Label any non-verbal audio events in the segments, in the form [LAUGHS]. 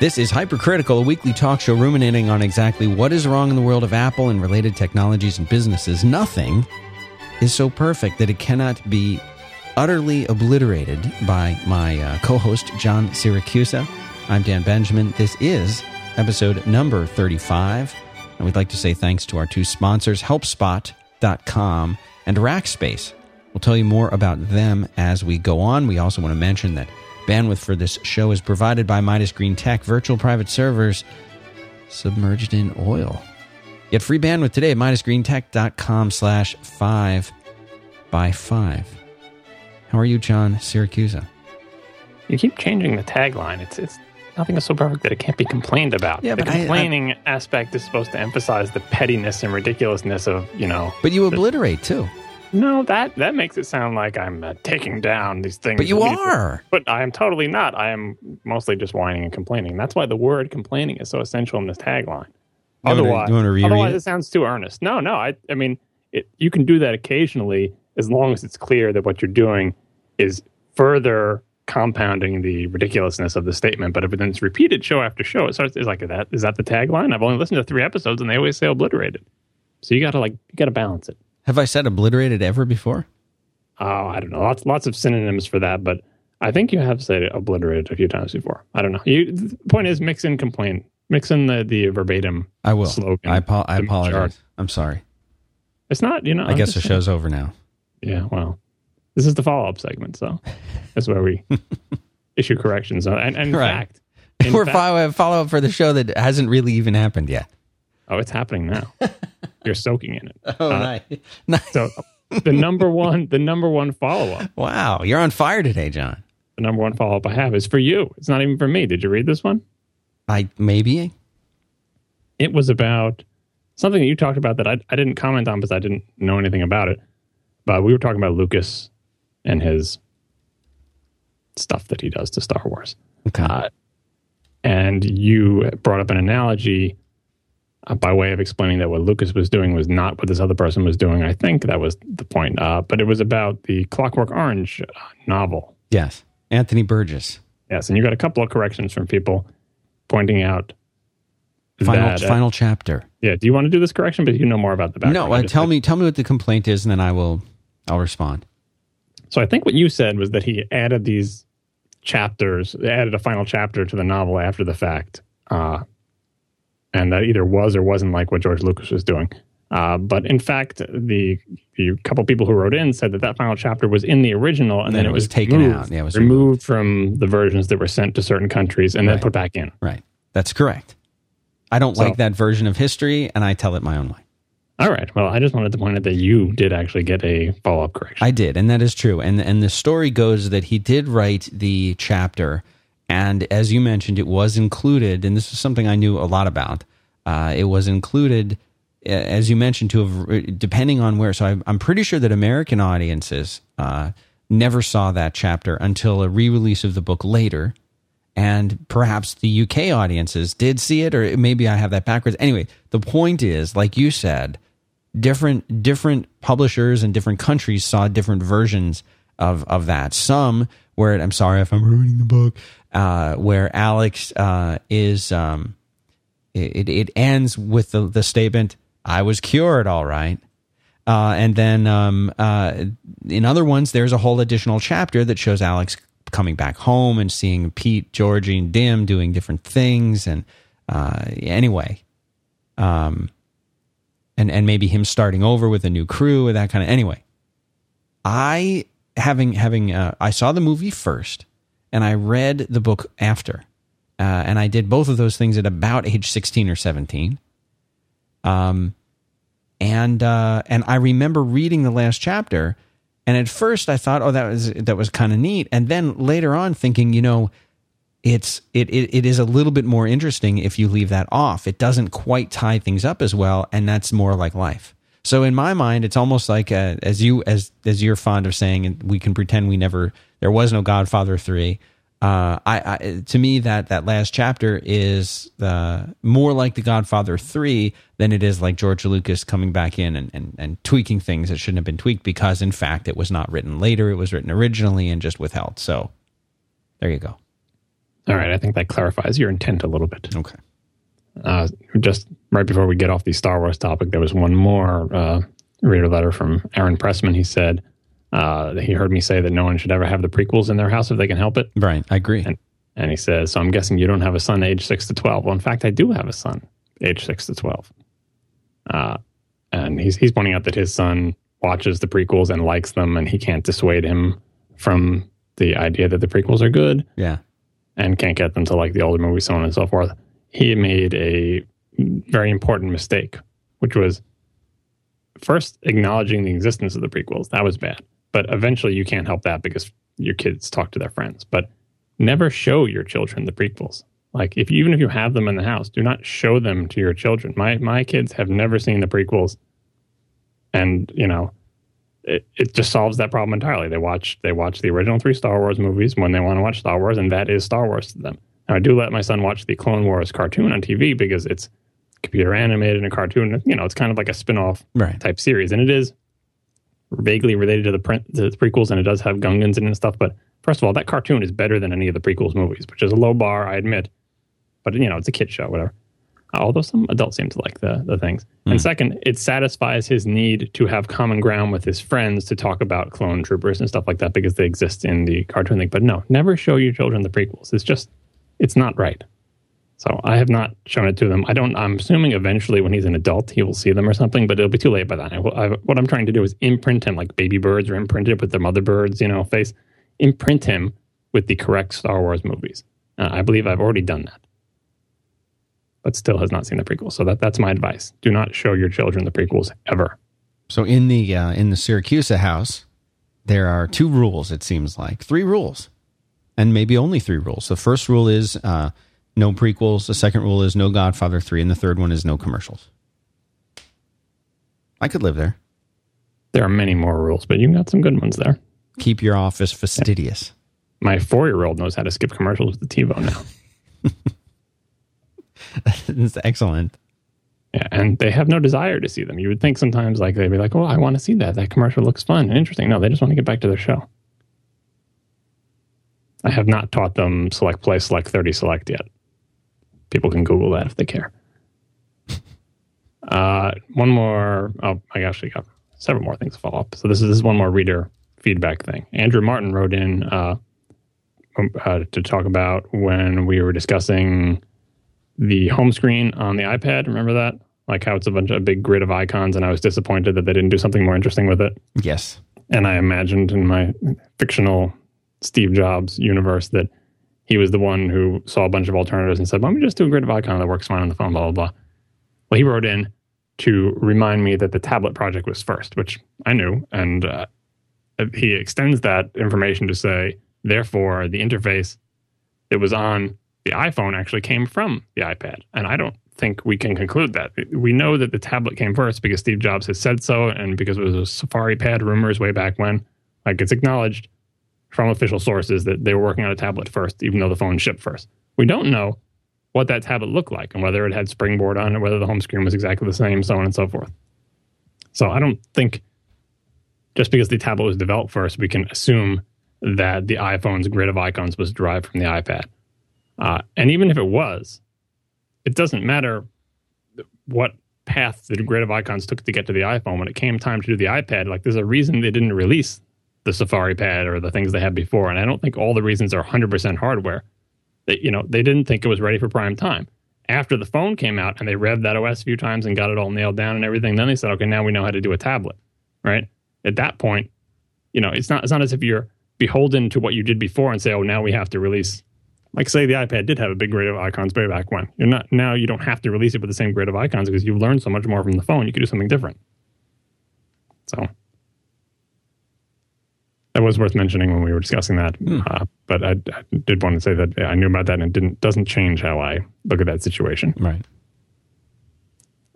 This is Hypercritical, a weekly talk show ruminating on exactly what is wrong in the world of Apple and related technologies and businesses. Nothing is so perfect that it cannot be utterly obliterated by my uh, co host, John Siracusa. I'm Dan Benjamin. This is episode number 35. And we'd like to say thanks to our two sponsors, HelpSpot.com and Rackspace. We'll tell you more about them as we go on. We also want to mention that Bandwidth for this show is provided by Midas Green Tech, virtual private servers submerged in oil. Get free bandwidth today at midasgreentech.com slash 5 by 5. How are you, John Siracusa? You keep changing the tagline. It's it's nothing is so perfect that it can't be complained about. Yeah, the but I- I- complaining aspect is supposed to emphasize the pettiness and ridiculousness of you know. But you obliterate too. No, that that makes it sound like I'm uh, taking down these things. But you immediately. are. But I am totally not. I am mostly just whining and complaining. That's why the word complaining is so essential in this tagline. You wanna- Otherwise, you wanna otherwise it? it sounds too earnest. No, no. I, I mean, it, you can do that occasionally as long as it's clear that what you're doing is further compounding the ridiculousness of the statement. But if it's repeated show after show, it starts. It's like that. Is that the tagline? I've only listened to three episodes, and they always say obliterated. So you got to like, you got to balance it. Have I said obliterated ever before? Oh, I don't know. Lots, lots of synonyms for that, but I think you have said obliterated a few times before. I don't know. You, the point is, mix in complain, mix in the the verbatim. I will. Slogan. I, apo- I apologize. chart. I'm sorry. It's not, you know. I I'm guess the show's over now. Yeah, well, this is the follow up segment, so that's where we [LAUGHS] issue corrections. And, and in Right. fact, [LAUGHS] in We're fact- follow up for the show that hasn't really even happened yet. oh, it's happening now. [LAUGHS] You're soaking in it. [LAUGHS] Oh, Uh, nice. [LAUGHS] So the number one, the number one follow up, Wow, you're on fire today, John. the number one follow up I have is for you. It's not even for me. Did you read this one? I maybe it was about something that you talked about that I, I didn't comment on because I didn't know anything about it. But we were talking about Lucas and his stuff that he does to Star Wars. okay. Uh, and you brought up an analogy uh, by way of explaining that what Lucas was doing was not what this other person was doing. I think that was the point. Uh, but it was about the Clockwork Orange uh, novel. yes, Anthony Burgess. Yes. And you got a couple of corrections from people pointing out Final that, uh, final chapter. Yeah. Do you want to do this correction? But you know more about the background. No, uh, tell me tell me what the complaint is, and then I will I'll respond. So I think what you said was that he added these chapters, added a final chapter to the novel after the fact, uh, and that either was or wasn't like what George Lucas was doing. Uh, but in fact, the the couple people who wrote in said that that final chapter was in the original, and then, it was, taken removed, out. Yeah, it was removed from the versions that were sent to certain countries, and then put back in. Right, that's correct. I don't So- like that version of history, and I tell it my own way. All right. Well, I just wanted to point out that you did actually get a follow up correction. I did, and that is true. And and the story goes that he did write the chapter, and as you mentioned, it was included. And this is something I knew a lot about. Uh, it was included, uh, as you mentioned, to have depending on where. So I, I'm pretty sure that American audiences uh, never saw that chapter until a re-release of the book later. And perhaps the UK audiences did see it, or maybe I have that backwards. Anyway, the point is, like you said, different different publishers and different countries saw different versions of of that. Some where I'm sorry if I'm ruining the book, uh, where Alex uh, is um, it it ends with the the statement "I was cured, all right." Uh, and then um, uh, in other ones, there's a whole additional chapter that shows Alex coming back home and seeing Pete, Georgie, and Dim doing different things. And uh, anyway, um, and and maybe him starting over with a new crew or that kind of. Anyway, I having having uh, I saw the movie first, and I read the book after, uh, and I did both of those things at about age sixteen or seventeen. Um, and uh, and I remember reading the last chapter, and at first I thought, oh, that was that was kind of neat, and then later on thinking, you know, it's it, it it is a little bit more interesting if you leave that off. It doesn't quite tie things up as well, and that's more like life. So in my mind, it's almost like uh as you as as you're fond of saying, and we can pretend we never there was no Godfather three. Uh, I, I to me that that last chapter is uh, more like the Godfather three than it is like George Lucas coming back in and, and and tweaking things that shouldn't have been tweaked because in fact it was not written later, it was written originally and just withheld. So there you go. All right, I think that clarifies your intent a little bit. Okay. Uh, just right before we get off the Star Wars topic, there was one more uh, reader letter from Aaron Pressman. He said uh, he heard me say that no one should ever have the prequels in their house if they can help it. Right. I agree. And, and he says, So I'm guessing you don't have a son age 6 to 12. Well, in fact, I do have a son age 6 to 12. Uh, and he's, he's pointing out that his son watches the prequels and likes them, and he can't dissuade him from the idea that the prequels are good. Yeah. And can't get them to like the older movies, so on and so forth. He made a very important mistake, which was first acknowledging the existence of the prequels. That was bad. But eventually you can't help that because your kids talk to their friends. But never show your children the prequels. Like if even if you have them in the house, do not show them to your children. My my kids have never seen the prequels. And, you know, it, it just solves that problem entirely. They watch they watch the original three Star Wars movies when they want to watch Star Wars, and that is Star Wars to them. Now I do let my son watch the Clone Wars cartoon on TV because it's computer animated and a cartoon. You know, it's kind of like a spin-off right. type series, and it is vaguely related to the, print, to the prequels, and it does have Gungans in it and stuff. But first of all, that cartoon is better than any of the prequels movies, which is a low bar, I admit. But you know, it's a kid show, whatever. Although some adults seem to like the the things. Mm. And second, it satisfies his need to have common ground with his friends to talk about clone troopers and stuff like that because they exist in the cartoon thing. But no, never show your children the prequels. It's just, it's not right. So I have not shown it to them. I don't. I'm assuming eventually, when he's an adult, he will see them or something. But it'll be too late by then. I, I, what I'm trying to do is imprint him like baby birds are imprinted with their mother birds, you know, face. Imprint him with the correct Star Wars movies. Uh, I believe I've already done that, but still has not seen the prequels. So that that's my advice. Do not show your children the prequels ever. So in the uh, in the Siracusa house, there are two rules. It seems like three rules, and maybe only three rules. The first rule is. Uh, no prequels. The second rule is no Godfather 3. And the third one is no commercials. I could live there. There are many more rules, but you got some good ones there. Keep your office fastidious. My four year old knows how to skip commercials with the TiVo now. [LAUGHS] That's excellent. Yeah, and they have no desire to see them. You would think sometimes like they'd be like, "Oh, I want to see that. That commercial looks fun and interesting." No, they just want to get back to their show. I have not taught them select play, select 30, select yet people can Google that if they care. Uh, one more. Oh, I actually got several more things to follow up. So this is, this is one more reader feedback thing. Andrew Martin wrote in uh, um, uh, to talk about when we were discussing the home screen on the iPad. Remember that? Like how it's a bunch of a big grid of icons, and I was disappointed that they didn't do something more interesting with it. Yes. And I imagined in my fictional Steve Jobs universe that he was the one who saw a bunch of alternatives and said, "Let me just do a grid of icon that works fine on the phone." Blah blah blah. Well, he wrote in to remind me that the tablet project was first, which I knew, and uh, he extends that information to say, therefore, the interface that was on the iPhone actually came from the iPad, and I don't think we can conclude that. We know that the tablet came first because Steve Jobs has said so, and because it was a Safari Pad rumors way back when. Like it's acknowledged from official sources that they were working on a tablet first, even though the phone shipped first. We don't know what that tablet looked like and whether it had Springboard on it, whether the home screen was exactly the same, so on and so forth. So I don't think just because the tablet was developed first, we can assume that the iPhone's grid of icons was derived from the iPad. Uh, and even if it was, it doesn't matter what path the grid of icons took to get to the iPhone. When it came time to do the iPad, like there's a reason they didn't release the Safari Pad or the things they had before. And I don't think all the reasons are 100% hardware. They, you know, they didn't think it was ready for prime time. After the phone came out and they revved that OS a few times and got it all nailed down and everything, then they said, okay, now we know how to do a tablet, right? At that point, you know, it's not it's not as if you're beholden to what you did before and say, oh, now we have to release. Like say the iPad did have a big grid of icons way back when. You're not now you don't have to release it with the same grid of icons because you've learned so much more from the phone. You could do something different. So that was worth mentioning when we were discussing that. Hmm. Uh, but I, I, did want to say that I knew about that and it didn't doesn't change how I look at that situation. Right.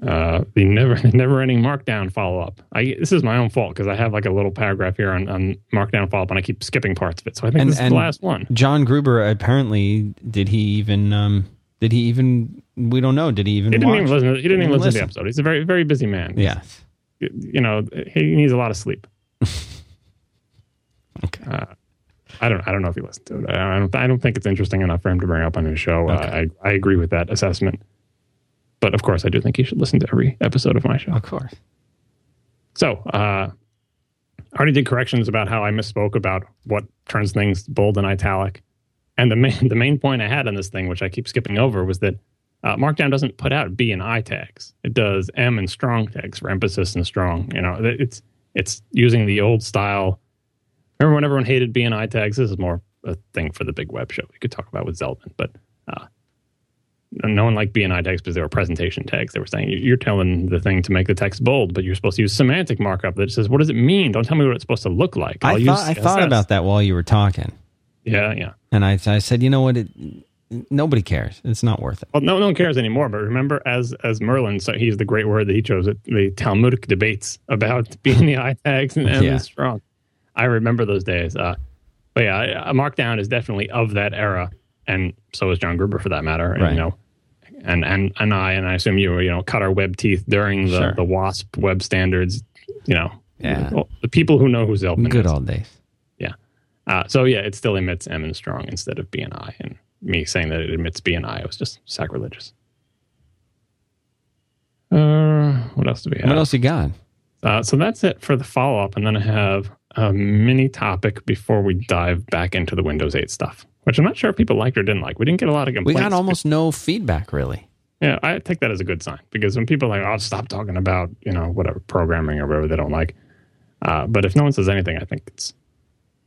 Uh, the never [LAUGHS] never ending markdown follow up. I this is my own fault because I have like a little paragraph here on, on markdown follow up and I keep skipping parts of it. So I think and, this is the last one. John Gruber apparently did he even um, did he even we don't know did he even he didn't watch? even listen he didn't even listen, listen to the episode. He's a very very busy man. Yes. You know he needs a lot of sleep. [LAUGHS] Okay. Uh, I don't. I don't know if he listened to it. I don't. I don't think it's interesting enough for him to bring up on his show. Okay. Uh, I I agree with that assessment. But of course, I do think he should listen to every episode of my show. Of course. So, uh, I already did corrections about how I misspoke about what turns things bold and italic. And the main [LAUGHS] the main point I had on this thing, which I keep skipping over, was that uh, Markdown doesn't put out B and I tags. It does em and strong tags for emphasis and strong. You know, it's it's using the old style. Remember when everyone hated B and I tags? This is more a thing for the big web show. We could talk about with Zeldman, but uh, no one liked B and I tags because they were presentation tags. They were saying you're telling the thing to make the text bold, but you're supposed to use semantic markup that says what does it mean? Don't tell me what it's supposed to look like. I'll I use thought, I thought about that while you were talking. Yeah, yeah. And I, I said, you know what? It, nobody cares. It's not worth it. Well, no, no one cares anymore. But remember, as as Merlin, so he's the great word that he chose. It the Talmudic debates about [LAUGHS] being the I tags and em Yeah. strong. I remember those days. Uh, but yeah, a Markdown is definitely of that era, and so is John Gruber for that matter. And, Right. You know, and and and I and I assume you you know cut our web teeth during the Sure. the WASP web standards. You know, Yeah. Well, the people who know who's Zeldman Good is. old days. Yeah. Uh, so yeah, it still emits em and strong instead of B and I. And me saying that it emits B and I was just sacrilegious. Uh, what else do we have? What else you got? Uh, so that's it for the follow up, and then I have a mini topic before we dive back into the Windows 8 stuff, which I'm not sure if people liked or didn't like. We didn't get a lot of complaints. We got almost no feedback, really. Yeah, I take that as a good sign because when people are like, "Oh, stop talking about you know whatever programming or whatever they don't like," uh, but if no one says anything, I think it's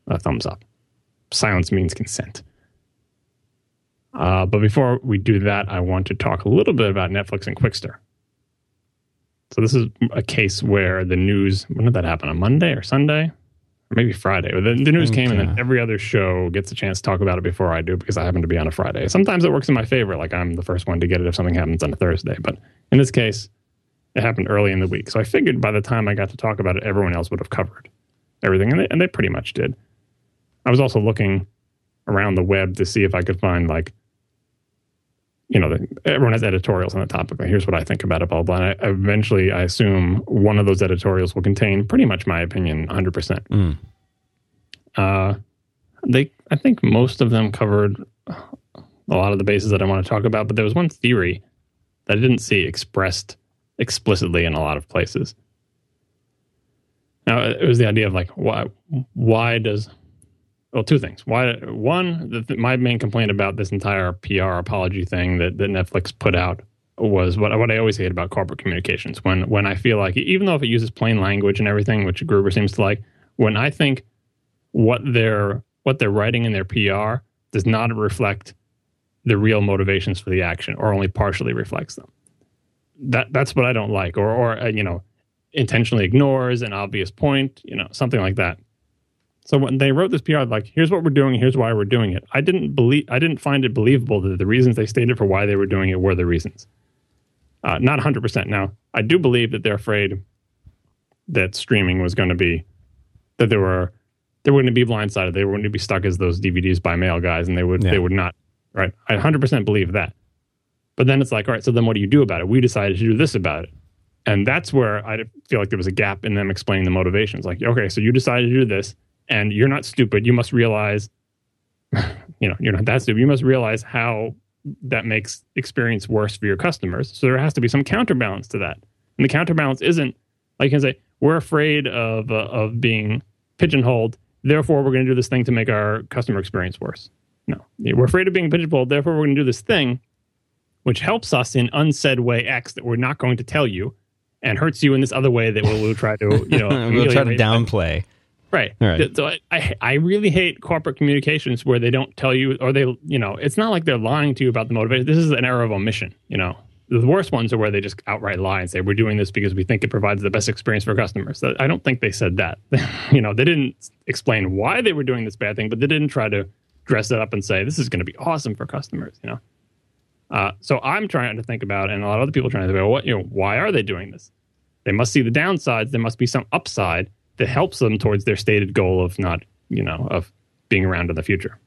a thumbs up. Silence means consent. Uh, but before we do that, I want to talk a little bit about Netflix and Qwikster. So this is a case where the news. When did that happen? On Monday or Sunday? Maybe Friday. The, the news came, and then every other show gets a chance to talk about it before I do because I happen to be on a Friday. Sometimes it works in my favor, like I'm the first one to get it if something happens on a Thursday. But in this case, it happened early in the week, so I figured by the time I got to talk about it, everyone else would have covered everything, and they, and they pretty much did. I was also looking around the web to see if I could find like, you know, the, everyone has editorials on the topic. Like, here's what I think about it, blah blah. blah. And I, eventually, I assume one of those editorials will contain pretty much my opinion, 100. percent Mm. Uh, they, I think most of them covered a lot of the bases that I want to talk about, but there was one theory that I didn't see expressed explicitly in a lot of places. Now, it was the idea of like, why, why does well, two things. Why one, the, th- my main complaint about this entire PR apology thing that, that Netflix put out was what what I always hate about corporate communications. When when I feel like even though if it uses plain language and everything, which Gruber seems to like, when I think what they're what they're writing in their PR does not reflect the real motivations for the action, or only partially reflects them. That that's what I don't like, or or uh, you know, intentionally ignores an obvious point, you know, something like that. So when they wrote this PR, like, here's what we're doing, here's why we're doing it. I didn't believe, I didn't find it believable that the reasons they stated for why they were doing it were the reasons. Uh, not 100%. Now, I do believe that they're afraid that streaming was going to be, that there were, they were going to be blindsided. They were going to be stuck as those DVDs by mail guys, and they would, Yeah. they would not. Right? I 100% believe that. But then it's like, all right, so then what do you do about it? We decided to do this about it. And that's where I feel like there was a gap in them explaining the motivations. Like, okay, so you decided to do this, and you're not stupid. You must realize, [LAUGHS] you know, you're not that stupid. You must realize how that makes experience worse for your customers. So there has to be some counterbalance to that. And the counterbalance isn't like you can say we're afraid of uh, of being pigeonholed. Therefore, we're going to do this thing to make our customer experience worse. No, we're afraid of being pigeonholed. Therefore, we're going to do this thing, which helps us in unsaid way X that we're not going to tell you, and hurts you in this other way that we'll, we'll try to you know [LAUGHS] we'll try to downplay. Right. Right. So I, I, I really hate corporate communications where they don't tell you, or they, you know, it's not like they're lying to you about the motivation. This is an error of omission. You know, the worst ones are where they just outright lie and say we're doing this because we think it provides the best experience for customers. So I don't think they said that. [LAUGHS] you know, they didn't explain why they were doing this bad thing, but they didn't try to dress it up and say this is going to be awesome for customers. You know. Uh, so I'm trying to think about, and a lot of other people are trying to think about, what you know, why are they doing this? They must see the downsides. There must be some upside that helps them towards their stated goal of not, you know, of being around in the future.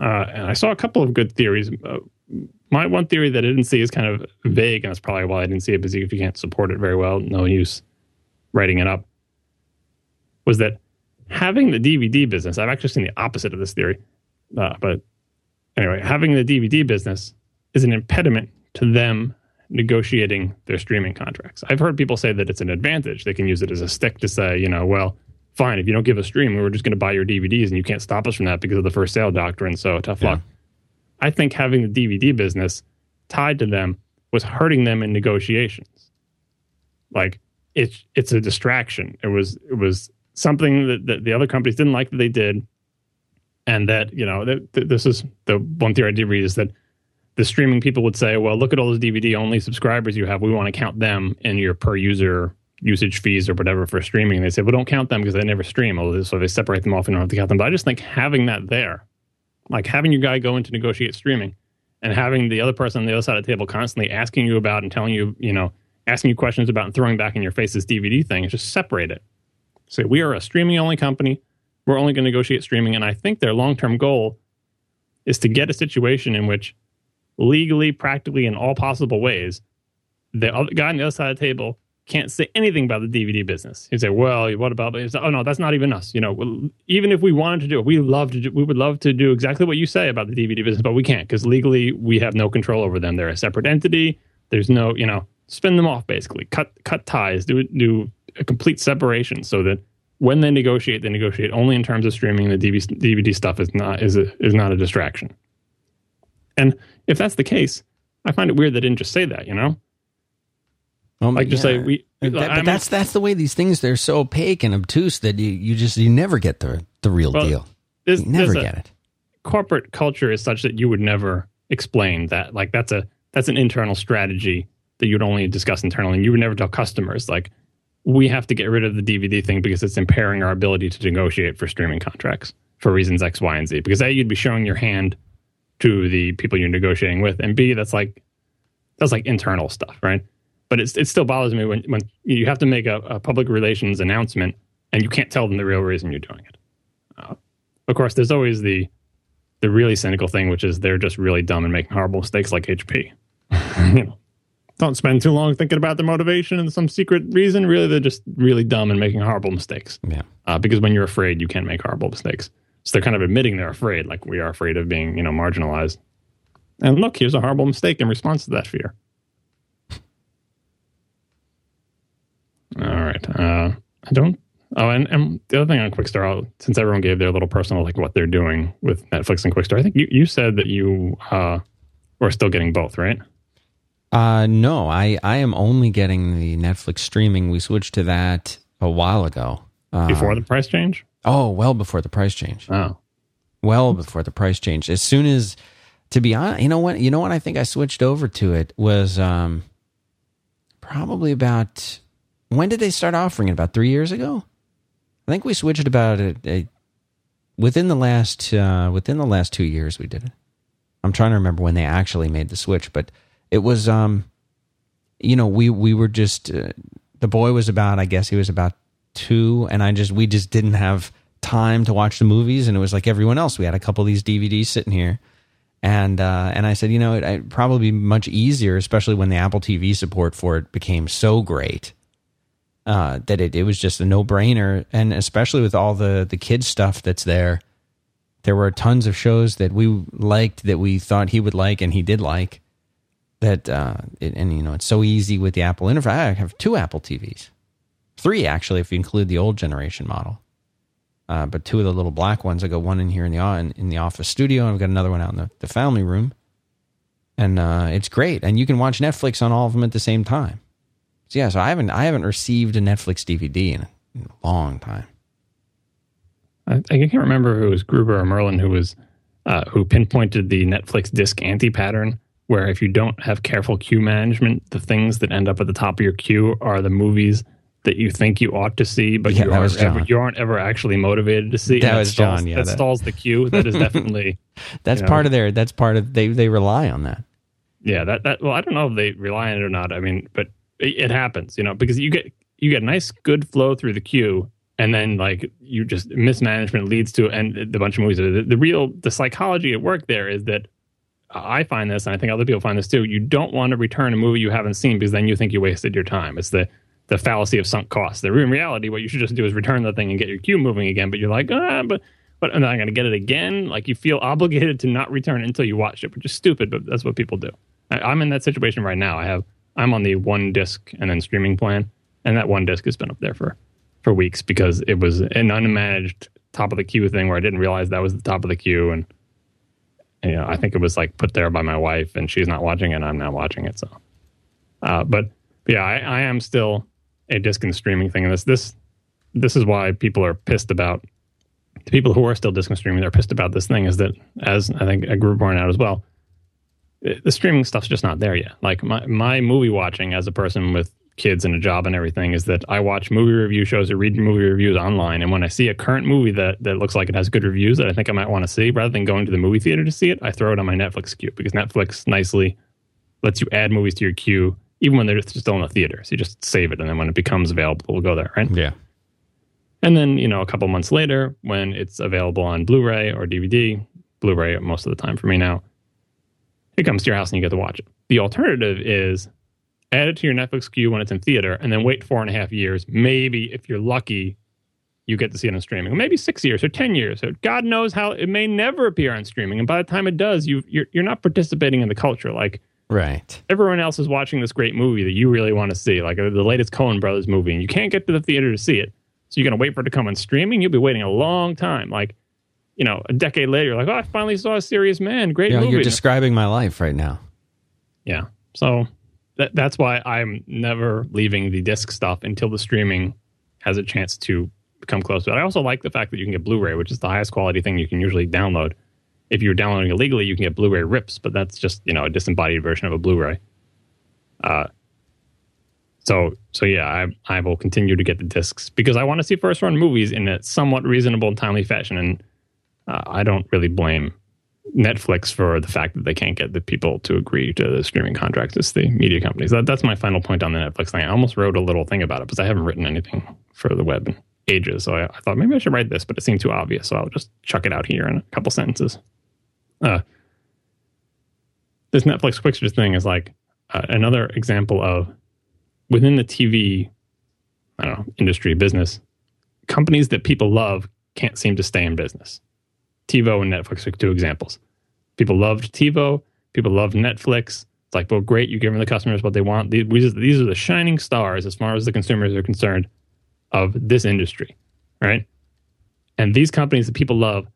Uh, and I saw a couple of good theories. Uh, my one theory that I didn't see is kind of vague, and that's probably why I didn't see it. Because if you can't support it very well, no use writing it up. Was that having the DVD business, I've actually seen the opposite of this theory. Uh, but anyway, having the DVD business is an impediment to them negotiating their streaming contracts. I've heard people say that it's an advantage. They can use it as a stick to say, you know, well, fine, if you don't give us stream, we're just going to buy your DVDs and you can't stop us from that because of the first sale doctrine. So tough yeah. luck. I think having the DVD business tied to them was hurting them in negotiations. Like it's it's a distraction. It was it was something that, that the other companies didn't like that they did, and that you know that, that this is the one theory I did read is that the streaming people would say, well, look at all those DVD only subscribers you have. We want to count them in your per user usage fees or whatever for streaming. And they say, well, don't count them because they never stream. So they separate them off and don't have to count them. But I just think having that there, like having your guy go in to negotiate streaming and having the other person on the other side of the table constantly asking you about and telling you, you know, asking you questions about and throwing back in your face this DVD thing, just separate it. Say, we are a streaming only company. We're only going to negotiate streaming. And I think their long term goal is to get a situation in which legally, practically, in all possible ways, the other guy on the other side of the table can't say anything about the DVD business. He'd say, "Well, what about?" Oh no, that's not even us. You know, even if we wanted to do it, we love to. Do, we would love to do exactly what you say about the DVD business, but we can't because legally we have no control over them. They're a separate entity. There's no, you know, spin them off basically. Cut cut ties. Do do a complete separation so that when they negotiate, they negotiate only in terms of streaming. The DVD stuff is not is a, is not a distraction. And if that's the case, I find it weird they didn't just say that. You know well, like yeah. just say we. That, but that's that's the way these things they're so opaque and obtuse that you, you just you never get the the real well, deal. you never get it. Corporate culture is such that you would never explain that. Like that's a that's an internal strategy that you'd only discuss internally, and you would never tell customers like we have to get rid of the DVD thing because it's impairing our ability to negotiate for streaming contracts for reasons X, Y, and Z. Because A, you'd be showing your hand to the people you're negotiating with, and B, that's like that's like internal stuff, right? but it's, it still bothers me when, when you have to make a, a, public relations announcement and you can't tell them the real reason you're doing it. Uh, of course, there's always the the really cynical thing, which is they're just really dumb and making horrible mistakes like HP. [LAUGHS] you know, don't spend too long thinking about the motivation and some secret reason. Really, they're just really dumb and making horrible mistakes. Yeah. Uh, because when you're afraid, you can't make horrible mistakes. So they're kind of admitting they're afraid, like we are afraid of being, you know, marginalized. And look, here's a horrible mistake in response to that fear. All right. Uh, I don't. Oh, and, and the other thing on Qwikster, since everyone gave their little personal like what they're doing with Netflix and Qwikster, I think you, you said that you uh, were still getting both, right? Uh, no, I, I am only getting the Netflix streaming. We switched to that a while ago. Uh, before the price change? Oh, well before the price change. Oh, well before the price change. As soon as, to be honest, you know what? You know what? I think I switched over to it was um, probably about when did they start offering it? About three years ago. I think we switched about a, a within the last uh, within the last two years. We did it. I'm trying to remember when they actually made the switch, but it was um, you know, we we were just uh, the boy was about I guess he was about two, and I just we just didn't have time to watch the movies, and it was like everyone else. We had a couple of these DVDs sitting here, and uh, and I said, you know, it, would probably be much easier, especially when the Apple TV support for it became so great uh, that it, it was just a no brainer. And especially with all the, the kids stuff that's there, there were tons of shows that we liked that we thought he would like and he did like. That uh, it, and you know it's so easy with the Apple interface. I have two Apple TVs, three actually if you include the old generation model. Uh, but two of the little black ones. I got one in here in the in, in the office studio, and I've got another one out in the, the family room. And uh, it's great, and you can watch Netflix on all of them at the same time. So yeah, so I haven't I haven't received a Netflix DVD in a, in a long time. I, I, can't remember if it was Gruber or Merlin who was uh, who pinpointed the Netflix disc anti pattern, where if you don't have careful queue management, the things that end up at the top of your queue are the movies that you think you ought to see, but yeah, you, aren't ever, you aren't ever actually motivated to see. That, that was stalls, John. Yeah, that, that, stalls the queue. That is [LAUGHS] definitely that's you know, part of their. That's part of they. They rely on that. Yeah, that that. Well, I don't know if they rely on it or not. I mean, but it happens, you know, because you get you get a nice good flow through the queue, and then like you just mismanagement leads to and the bunch of movies. The, the real the psychology at work there is that I find this, and I think other people find this too. You don't want to return a movie you haven't seen because then you think you wasted your time. It's the the fallacy of sunk costs. The in reality, what you should just do is return the thing and get your queue moving again. But you're like, ah, but but I'm not going to get it again? Like you feel obligated to not return it until you watch it, which is stupid. But that's what people do. I, am in that situation right now. I have I'm on the one disc and then streaming plan, and that one disc has been up there for for weeks because it was an unmanaged top of the queue thing where I didn't realize that was the top of the queue and you know, I think it was like put there by my wife, and she's not watching it. And I'm not watching it. So, uh, but, but yeah, I, I, am still a disc and streaming thing. And this this this is why people are pissed about the people who are still disc and streaming. They're pissed about this thing. Is that as I think a group born out as well. Eh, the streaming stuff's just not there yet. Like my my movie watching as a person with kids and a job and everything is that I watch movie review shows or read movie reviews online. And when I see a current movie that, that looks like it has good reviews that I think I might want to see, rather than going to the movie theater to see it, I throw it on my Netflix queue because Netflix nicely lets you add movies to your queue even when they're still in the theater. So you just save it, and then when it becomes available, we'll go there, right? Yeah. And then you know a couple months later, when it's available on Blu-ray or DVD, Blu-ray most of the time for me now, it comes to your house and you get to watch it. The alternative is add it to your Netflix queue when it's in theater, and then wait four and a half years. Maybe if you're lucky, you get to see it on streaming. maybe six years or ten years. So God knows how it may never appear on streaming. And by the time it does, you you're you're not participating in the culture. Like right, everyone else is watching this great movie that you really want to see, like uh, the latest Coen Brothers movie, and you can't get to the theater to see it. So you're gonna wait for it to come on streaming. You'll be waiting a long time. Like you know, a decade later, like, oh, I finally saw a serious man. Great yeah, movie. You're describing my life right now. Yeah. So that, that's why I'm never leaving the disc stuff until the streaming has a chance to come close to it. I also like the fact that you can get Blu-ray, which is the highest quality thing you can usually download. If you're downloading illegally, you can get Blu-ray rips, but that's just you know a disembodied version of a Blu-ray. Uh, so so yeah, I I will continue to get the discs because I want to see first run movies in a somewhat reasonable and timely fashion, and uh, I don't really blame Netflix for the fact that they can't get the people to agree to the streaming contracts. It's the media companies. That, that's my final point on the Netflix thing. I almost wrote a little thing about it because I haven't written anything for the web in ages. So I, I, thought maybe I should write this, but it seemed too obvious. So I'll just chuck it out here in a couple sentences. Uh, this Netflix Quick thing is like uh, another example of within the TV, I don't know, industry business, companies that people love can't seem to stay in business. TiVo and Netflix are two examples. People loved TiVo. People loved Netflix. It's like, well, great, you're giving the customers what they want. These, these are the shining stars as far as the consumers are concerned of this industry, right? And these companies that people love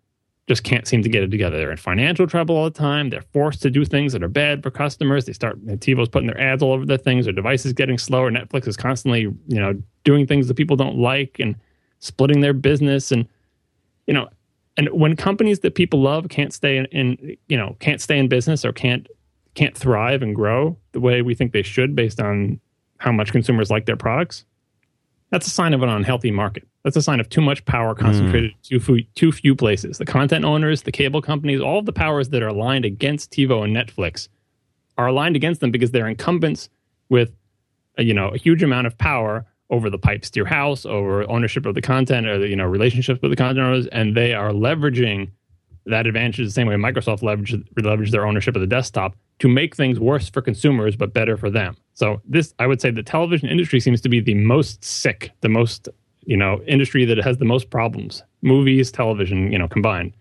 just can't seem to get it together. They're in financial trouble all the time. They're forced to do things that are bad for customers. They start TiVo's putting their ads all over their things. Their device is getting slower. Netflix is constantly, you know, doing things that people don't like and splitting their business. And you know, and when companies that people love can't stay in, in, you know can't stay in business or can't can't thrive and grow the way we think they should based on how much consumers like their products that's a sign of an unhealthy market that's a sign of too much power concentrated mm. too, few, too few places the content owners the cable companies all of the powers that are aligned against tivo and netflix are aligned against them because they're incumbents with a, you know a huge amount of power over the pipes to your house, over ownership of the content, or the, you know relationships with the content owners, and they are leveraging that advantage the same way Microsoft leveraged leveraged their ownership of the desktop to make things worse for consumers but better for them. So this, I would say, the television industry seems to be the most sick, the most you know industry that has the most problems. Movies, television, you know, combined.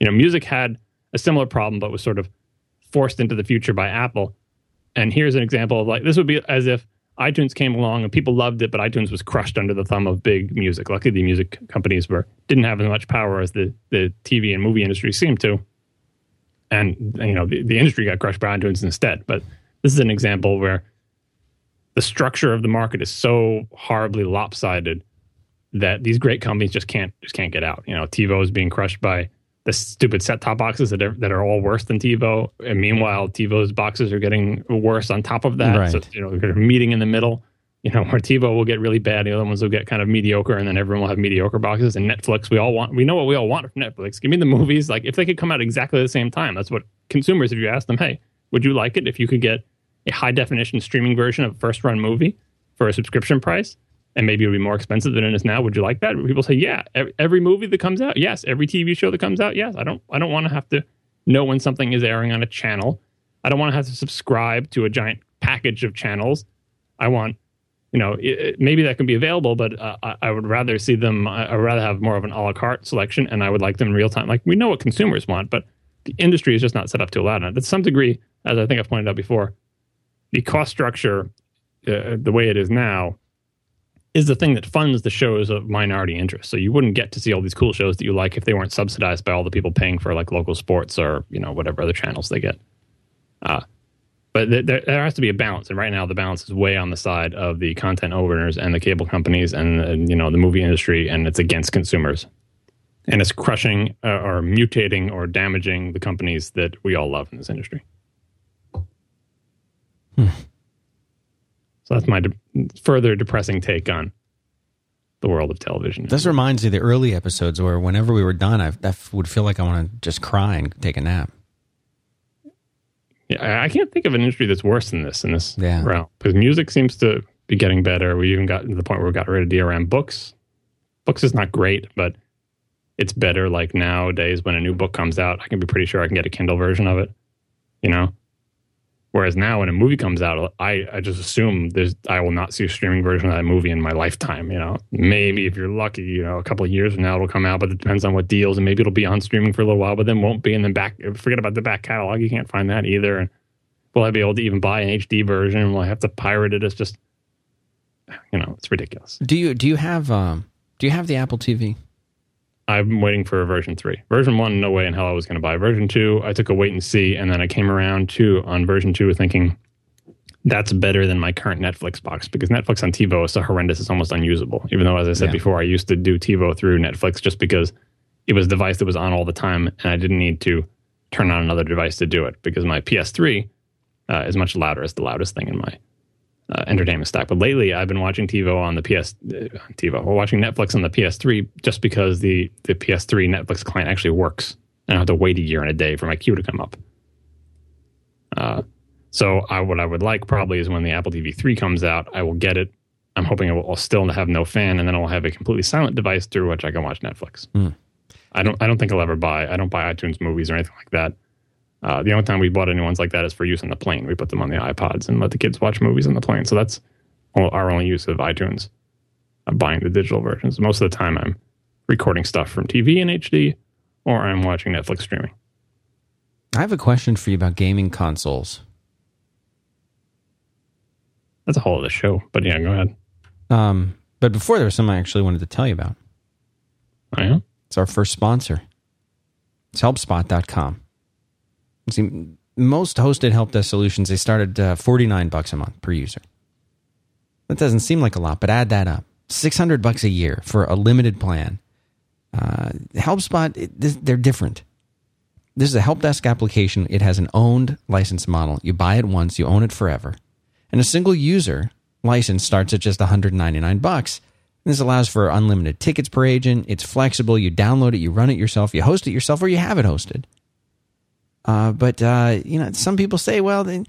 You know, music had a similar problem, but was sort of forced into the future by Apple. And here's an example of like this would be as if iTunes came along and people loved it, but iTunes was crushed under the thumb of big music. Luckily, the music companies were didn't have as much power as the the TV and movie industry seemed to, and you know the, the industry got crushed by iTunes instead. But this is an example where the structure of the market is so horribly lopsided that these great companies just can't just can't get out. You know, TiVo is being crushed by the stupid set top boxes that are, that are all worse than TiVo. And meanwhile, TiVo's boxes are getting worse on top of that. Right. So, you know, they're meeting in the middle, you know, [LAUGHS] where TiVo will get really bad. The other ones will get kind of mediocre and then everyone will have mediocre boxes. And Netflix, we all want, we know what we all want from Netflix. Give me the movies. Like if they could come out exactly the same time, that's what consumers, if you ask them, hey, would you like it if you could get a high definition streaming version of a first run movie for a subscription price? And maybe it would be more expensive than it is now. Would you like that? People say, yeah. Every, movie that comes out, yes. Every TV show that comes out, yes. I don't. I don't want to have to know when something is airing on a channel. I don't want to have to subscribe to a giant package of channels. I want you know, it, maybe that can be available, but uh, I, I, would rather see them. I would rather have more of an a la carte selection, and I would like them in real time. Like we know what consumers want, but the industry is just not set up to allow that. To some degree, as I think I've pointed out before, the cost structure, uh, the way it is now, is the thing that funds the shows of minority interest. So you wouldn't get to see all these cool shows that you like if they weren't subsidized by all the people paying for like local sports or you know whatever other channels they get. Uh, but there, there, has to be a balance, and right now the balance is way on the side of the content owners and the cable companies and, and you know the movie industry, and it's against consumers, and it's crushing uh, or mutating or damaging the companies that we all love in this industry. Hmm. So that's my de- further depressing take on the world of television. This reminds me of the early episodes where whenever we were done, I, I would feel like I want to just cry and take a nap. Yeah, I can't think of an industry that's worse than this in this yeah. realm because music seems to be getting better. We even got to the point where we got rid of DRM books. Books is not great, but it's better. Like nowadays, when a new book comes out, I can be pretty sure I can get a Kindle version of it. You know, Whereas now, when a movie comes out, I, I just assume there's I will not see a streaming version of that movie in my lifetime. You know, maybe if you're lucky, you know, a couple of years from now it'll come out, but it depends on what deals, and maybe it'll be on streaming for a little while, but then won't be. And then back, forget about the back catalog, you can't find that either. And will I be able to even buy an HD version? Will I have to pirate it? It's just, you know, it's ridiculous. Do you do you have um do you have the Apple TV? I'm waiting for version three. Version one, no way in hell I was going to buy. Version two, I took a wait and see, and then I came around to on version two thinking that's better than my current Netflix box because Netflix on TiVo is so horrendous it's almost unusable. Even though, as I said yeah. before, I used to do TiVo through Netflix just because it was a device that was on all the time, and I didn't need to turn on another device to do it because my PS3 uh, is much louder. It's the loudest thing in my uh, entertainment stack. But lately, I've been watching TiVo on the PS uh, TiVo. We're watching Netflix on the PS3 just because the the PS3 Netflix client actually works. I don't have to wait a year and a day for my queue to come up. Uh, so I, what I would like probably is when the Apple TV 3 comes out, I will get it. I'm hoping it will, I'll still have no fan, and then I'll have a completely silent device through which I can watch Netflix. Mm. I don't. I don't think I'll ever buy. I don't buy iTunes movies or anything like that. Uh, the only time we bought any ones like that is for use in the plane. We put them on the iPods and let the kids watch movies on the plane. So that's our only use of iTunes. I'm buying the digital versions. Most of the time, I'm recording stuff from TV in HD or I'm watching Netflix streaming. I have a question for you about gaming consoles. That's a whole other show, but yeah, go ahead. Um, but before there was something I actually wanted to tell you about. Oh, yeah? It's our first sponsor. It's helpspot.com. See, most hosted help desk solutions they started uh, 49 bucks a month per user. That doesn't seem like a lot, but add that up. 600 bucks a year for a limited plan. Uh, HelpSpot, they're different. This is a help desk application. It has an owned license model. You buy it once, you own it forever. And a single user license starts at just 199 bucks. This allows for unlimited tickets per agent. It's flexible. You download it, you run it yourself, you host it yourself, or you have it hosted. Uh, but uh, you know, some people say, well, then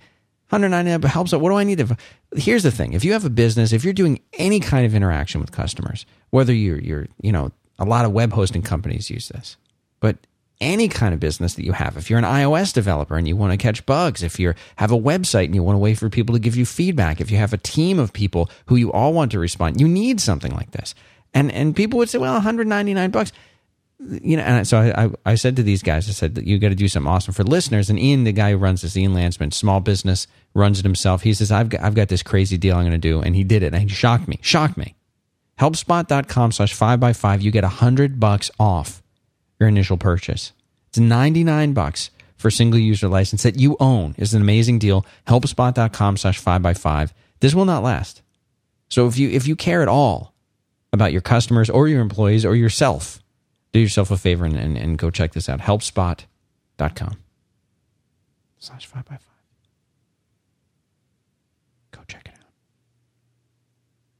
199 helps. What do I need to? Here's the thing: if you have a business, if you're doing any kind of interaction with customers, whether you're you're you know a lot of web hosting companies use this, but any kind of business that you have, if you're an iOS developer and you want to catch bugs, if you have a website and you want to wait for people to give you feedback, if you have a team of people who you all want to respond, you need something like this. And and people would say, well, 199 bucks you know, and so I, I, said to these guys, I said that you got to do something awesome for listeners. And Ian, the guy who runs this, Ian Landsman, small business, runs it himself. He says, I've got, I've got this crazy deal I'm going to do. And he did it. And he shocked me, shocked me. Helpspot.com slash five by five. You get a hundred bucks off your initial purchase. It's 99 bucks for single user license that you own is an amazing deal. Helpspot.com slash five by five. This will not last. So if you, if you care at all about your customers or your employees or yourself, do yourself a favor and, and, and go check this out. Helpspot.com slash 5 by 5 Go check it out.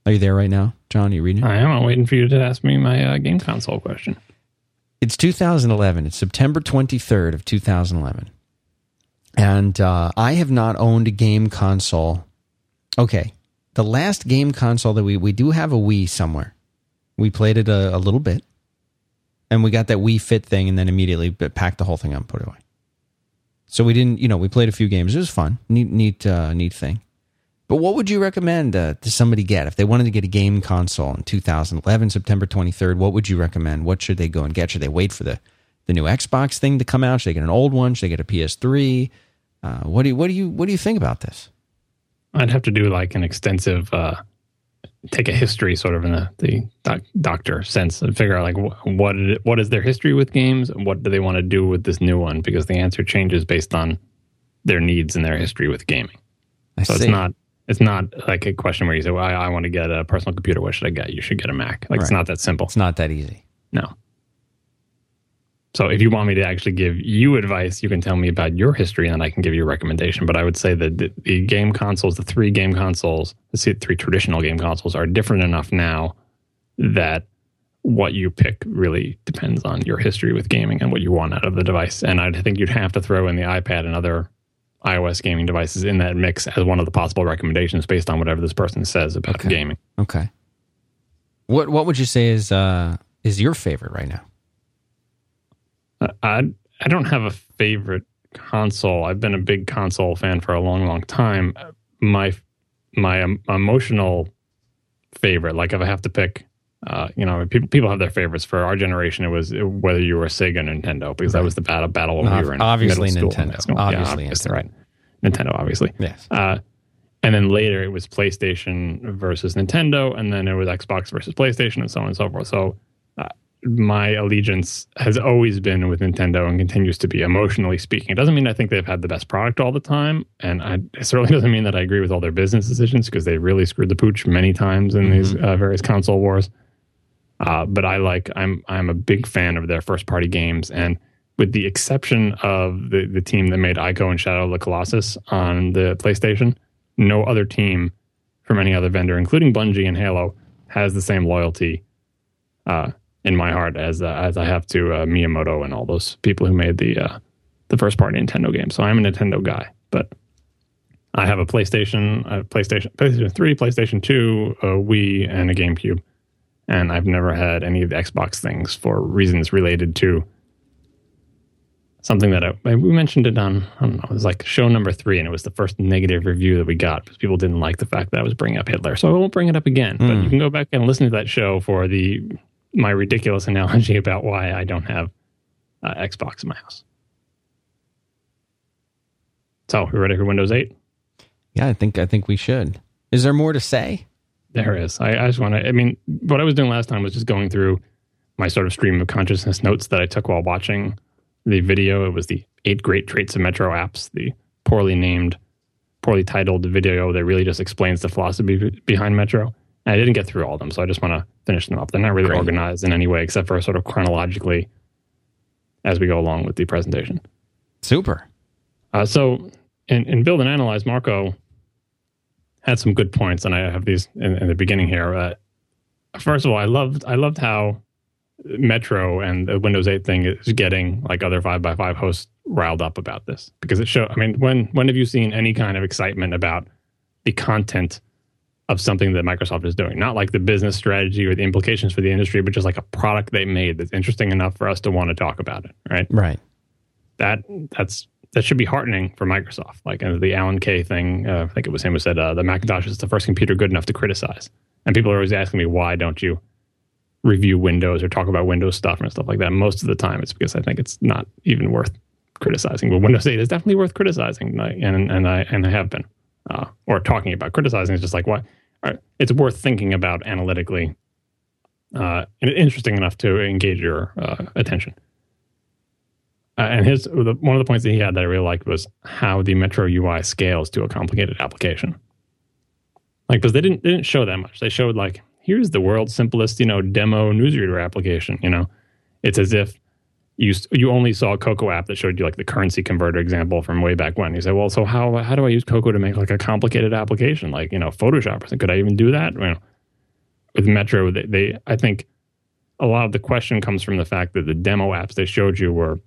Are you there right now, John? Are you reading it? I am. I'm waiting for you to ask me my uh, game console question. It's 2011. It's September 23rd of 2011. And uh, I have not owned a game console. Okay. The last game console that we, we do have a Wii somewhere. We played it a, a little bit and we got that Wii Fit thing, and then immediately packed the whole thing up and put it away. So we didn't, you know, we played a few games. It was fun, neat, neat, uh, neat thing. But what would you recommend uh, to somebody get if they wanted to get a game console in 2011, September 23rd? What would you recommend? What should they go and get? Should they wait for the, the new Xbox thing to come out? Should they get an old one? Should they get a PS3? Uh, what do you what do you what do you think about this? I'd have to do like an extensive uh, take a history sort of in the, the doc, doctor sense and figure out like what what is their history with games and what do they want to do with this new one because the answer changes based on their needs and their history with gaming. I so see. it's not it's not like a question where you say, "Well, I, I want to get a personal computer. What should I get?" You should get a Mac. Like it's not that simple. It's not that easy. No. So if you want me to actually give you advice, you can tell me about your history and then I can give you a recommendation. But I would say that the, the game consoles, the three game consoles, the three traditional game consoles are different enough now that what you pick really depends on your history with gaming and what you want out of the device. And I think you'd have to throw in the iPad and other iOS gaming devices in that mix as one of the possible recommendations based on whatever this person says about Okay. gaming. Okay. What what would you say is uh is your favorite right now? I I don't have a favorite console. I've been a big console fan for a long, long time. My my um, emotional favorite, like if I have to pick, uh, you know, people people have their favorites. For our generation, it was whether you were Sega or Nintendo because that was the battle battle when we were in obviously middle school, Nintendo. school. Yeah, Obviously obviously, Nintendo. right. Nintendo, obviously. Yes. Uh, and then later it was PlayStation versus Nintendo, and then it was Xbox versus PlayStation, and so on and so forth. So uh, my allegiance has always been with Nintendo and continues to be, emotionally speaking. It doesn't mean I think they've had the best product all the time, and I, it certainly [LAUGHS] doesn't mean that I agree with all their business decisions because they really screwed the pooch many times in these uh, various console wars. Uh, but I like I'm I'm a big fan of their first party games, and with the exception of the the team that made Ico and Shadow of the Colossus on the PlayStation, no other team from any other vendor, including Bungie and Halo, has the same loyalty uh, in my heart as uh, as I have to uh, Miyamoto and all those people who made the uh, the first party Nintendo game. So I'm a Nintendo guy, but I have a PlayStation, a PlayStation, PlayStation Three, PlayStation Two, a Wii, and a GameCube, and I've never had any of the Xbox things for reasons related to something that I, we mentioned it on. I don't know. It was like show number three, and it was the first negative review that we got because people didn't like the fact that I was bringing up Hitler. So I won't bring it up again. But Hmm. you can go back and listen to that show for the my ridiculous [LAUGHS] analogy about why I don't have uh, Xbox in my house. So we ready for Windows 8? Yeah, I think I think we should. Is there more to say? There is. I, I just want to. I mean, what I was doing last time was just going through my sort of stream of consciousness notes that I took while watching the video. It was the eight great traits of Metro apps, the poorly named, poorly titled video that really just explains the philosophy behind Metro. And I didn't get through all of them, so I just want to finish them up. They're not really Great. organized in any way except for sort of chronologically as we go along with the presentation. Super. Uh, so in, in build and analyze, Marco had some good points, and I have these in, in the beginning here. Uh, first of all, I loved I loved how Metro and the Windows 8 thing is getting like other five by five hosts riled up about this because it show. I mean, when when have you seen any kind of excitement about the content of something that Microsoft is doing? Not like the business strategy or the implications for the industry, but just like a product they made that's interesting enough for us to want to talk about it, right? Right. that that's that should be heartening for Microsoft. Like uh, the Alan Kay thing, uh, I think it was him who said uh, the Macintosh is the first computer good enough to criticize. And people are always asking me why don't you review Windows or talk about Windows stuff and stuff like that. Most of the time, it's because I think it's not even worth criticizing. But Windows 8 is definitely worth criticizing, like, and and I and I have been, uh, or talking about criticizing is just like what. Right, It's worth thinking about analytically, uh, and interesting enough to engage your uh, attention. Uh, and his the, one of the points that he had that I really liked was how the Metro UI scales to a complicated application. Like, because they didn't they didn't show that much. They showed like here's the world's simplest you know demo newsreader application. You know, it's as if you you only saw a Cocoa app that showed you like the currency converter example from way back when. You said, well, so how how do I use Cocoa to make like a complicated application like you know Photoshop? Could I even do that? You know, with Metro, they, they I think a lot of the question comes from the fact that the demo apps they showed you were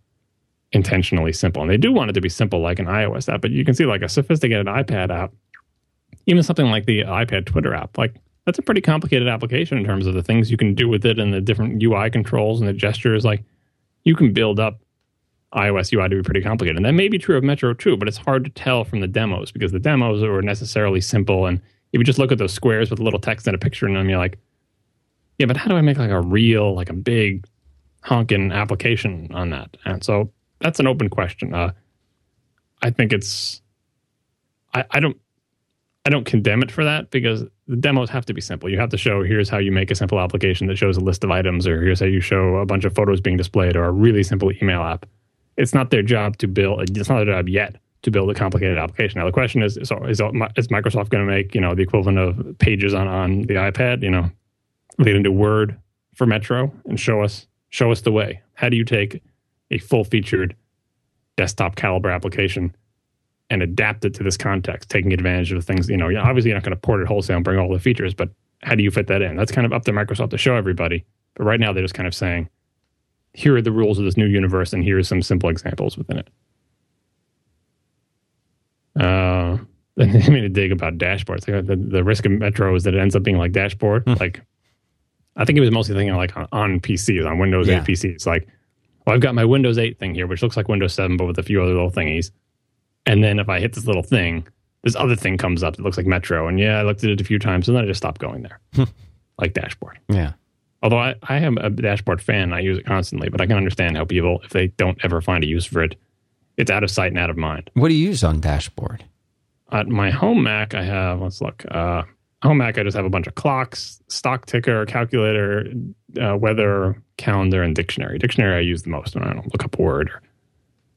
intentionally simple. And they do want it to be simple like an iOS app, but you can see like a sophisticated iPad app, even something like the iPad Twitter app, like that's a pretty complicated application in terms of the things you can do with it and the different UI controls and the gestures. Like you can build up iOS UI to be pretty complicated. And that may be true of Metro too, but it's hard to tell from the demos because the demos are necessarily simple. And if you just look at those squares with a little text and a picture in them, you're like, yeah, but how do I make like a real, like a big honking application on that? And so that's an open question. Uh, I think it's, I, I don't, I don't condemn it for that because the demos have to be simple. You have to show here's how you make a simple application that shows a list of items, or here's how you show a bunch of photos being displayed, or a really simple email app. It's not their job to build. It's not their job yet to build a complicated application. Now the question is: is, is, is Microsoft going to make you know the equivalent of pages on on the iPad? You know, lead into Word for Metro and show us show us the way. How do you take a full featured desktop caliber application and adapt it to this context, taking advantage of the things, you know, obviously you're not going to port it wholesale and bring all the features, but how do you fit that in? That's kind of up to Microsoft to show everybody. But right now they're just kind of saying, here are the rules of this new universe, and here are some simple examples within it. Uh, [LAUGHS] I made a dig about dashboards. The, the risk of Metro is that it ends up being like dashboard. Hmm. Like, I think it was mostly thinking like on, on PCs, on Windows yeah. 8 PCs. Like, well, I've got my Windows 8 thing here, which looks like Windows 7, but with a few other little thingies. And then if I hit this little thing, this other thing comes up that looks like Metro. And yeah, I looked at it a few times and then I just stopped going there. Hmm. [LAUGHS] like dashboard. Yeah. Although I, I am a dashboard fan, I use it constantly, but I can understand how people, if they don't ever find a use for it, it's out of sight and out of mind. What do you use on dashboard? At my home Mac, I have, let's look, uh, home Mac, I just have a bunch of clocks, stock ticker, calculator, uh, weather, calendar, and dictionary. Dictionary I use the most when I don't look up a word or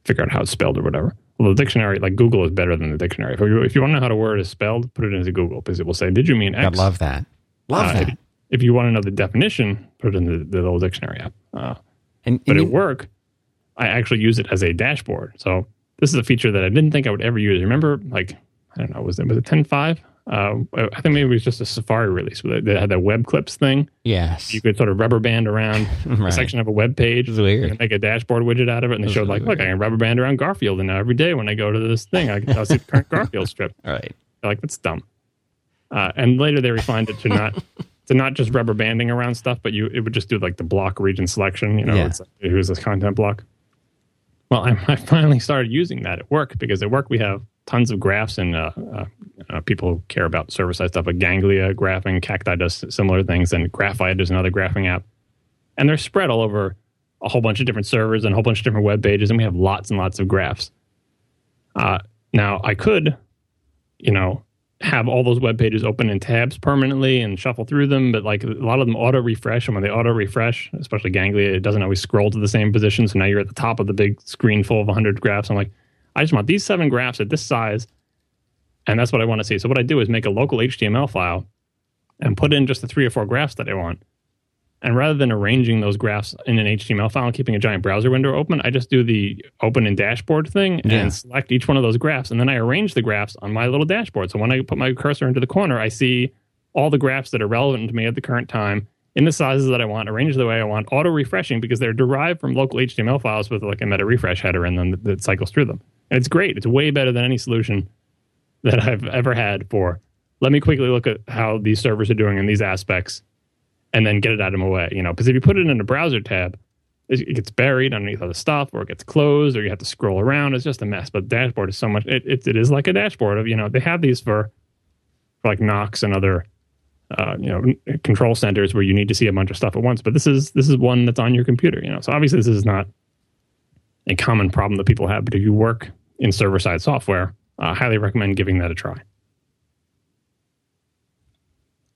figure out how it's spelled or whatever. Well, the dictionary, like Google, is better than the dictionary. If you, if you want to know how a word is spelled, put it into Google because it will say, "Did you mean X?" I love that. Love uh, that. If, if, you want to know the definition, put it in the, the little dictionary app. Uh, and, but and at work, I actually use it as a dashboard. So this is a feature that I didn't think I would ever use. Remember, like I don't know, was it was it ten five? Uh, I think maybe it was just a Safari release where they had that web clips thing. Yes, you could sort of rubber band around [LAUGHS] right. a section of a web page. And make a dashboard widget out of it, and they showed like, weird. look, I can rubber band around Garfield, and now every day when I go to this thing, I can see the current Garfield strip. [LAUGHS] Right, They're like that's dumb. Uh, and later they refined it to not to not just rubber banding around stuff, but you it would just do like the block region selection. You know, yeah. it's like, here's this content block. Well, I, I finally started using that at work because at work we have tons of graphs and uh, uh, people care about server side stuff like Ganglia graphing, Cacti does similar things, and Graphite is another graphing app. And they're spread all over a whole bunch of different servers and a whole bunch of different web pages, and we have lots and lots of graphs. Uh, now, I could, you know, have all those web pages open in tabs permanently and shuffle through them, but like a lot of them auto refresh. And when they auto refresh, especially Ganglia, it doesn't always scroll to the same position. So now you're at the top of the big screen full of 100 graphs. I'm like, I just want these seven graphs at this size, and that's what I want to see. So what I do is make a local HTML file and put in just the three or four graphs that I want. And rather than arranging those graphs in an HTML file and keeping a giant browser window open, I just do the open in dashboard thing yeah. and select each one of those graphs. And then I arrange the graphs on my little dashboard. So when I put my cursor into the corner, I see all the graphs that are relevant to me at the current time in the sizes that I want, arranged the way I want, auto refreshing because they're derived from local HTML files with like a meta refresh header and then that cycles through them. And it's great. It's way better than any solution that I've ever had for let me quickly look at how these servers are doing in these aspects and then get it out of my way. You know, because if you put it in a browser tab, it gets buried underneath other stuff or it gets closed or you have to scroll around. It's just a mess. But the dashboard is so much, it, it, it is like a dashboard of, you know, they have these for, for like NOCs and other, uh, you know, control centers where you need to see a bunch of stuff at once. But this is, this is one that's on your computer, you know. So obviously this is not a common problem that people have. But if you work in server side software, I uh, highly recommend giving that a try.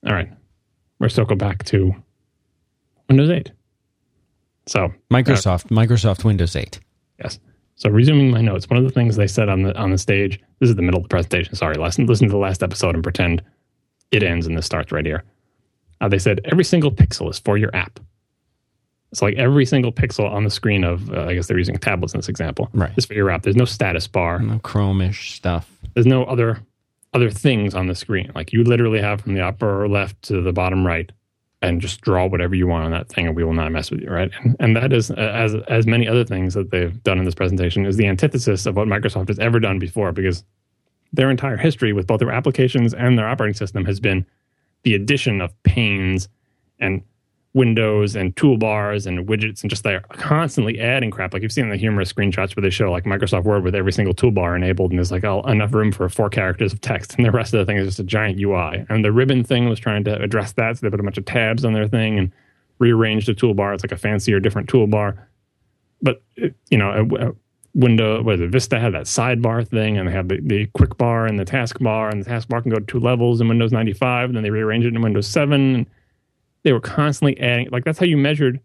All right, we're circle back to Windows 8. So Microsoft, uh, Microsoft Windows 8. Yes. So resuming my notes, one of the things they said on the on the stage. This is the middle of the presentation. Sorry, listen listen to the last episode and pretend it ends and this starts right here. Uh, they said every single pixel is for your app. It's like every single pixel on the screen of, uh, I guess they're using tablets in this example, right. is for your app. There's no status bar, no Chromish stuff. There's no other other things on the screen. Like you literally have from the upper left to the bottom right, and just draw whatever you want on that thing, and we will not mess with you, right? And, and that is, uh, as as many other things that they've done in this presentation, is the antithesis of what Microsoft has ever done before, because their entire history with both their applications and their operating system has been the addition of panes and windows and toolbars and widgets and just they're constantly adding crap. Like you've seen the humorous screenshots where they show like Microsoft Word with every single toolbar enabled and there's like all, enough room for four characters of text and the rest of the thing is just a giant UI. And the ribbon thing was trying to address that. So they put a bunch of tabs on their thing and rearranged the toolbar. It's like a fancier, different toolbar. But, you know, a, a window, what is it, Vista had that sidebar thing and they have the, the quick bar and the taskbar and the taskbar can go to two levels in Windows 95 and then they rearranged it in Windows 7. And, they were constantly adding like that's how you measured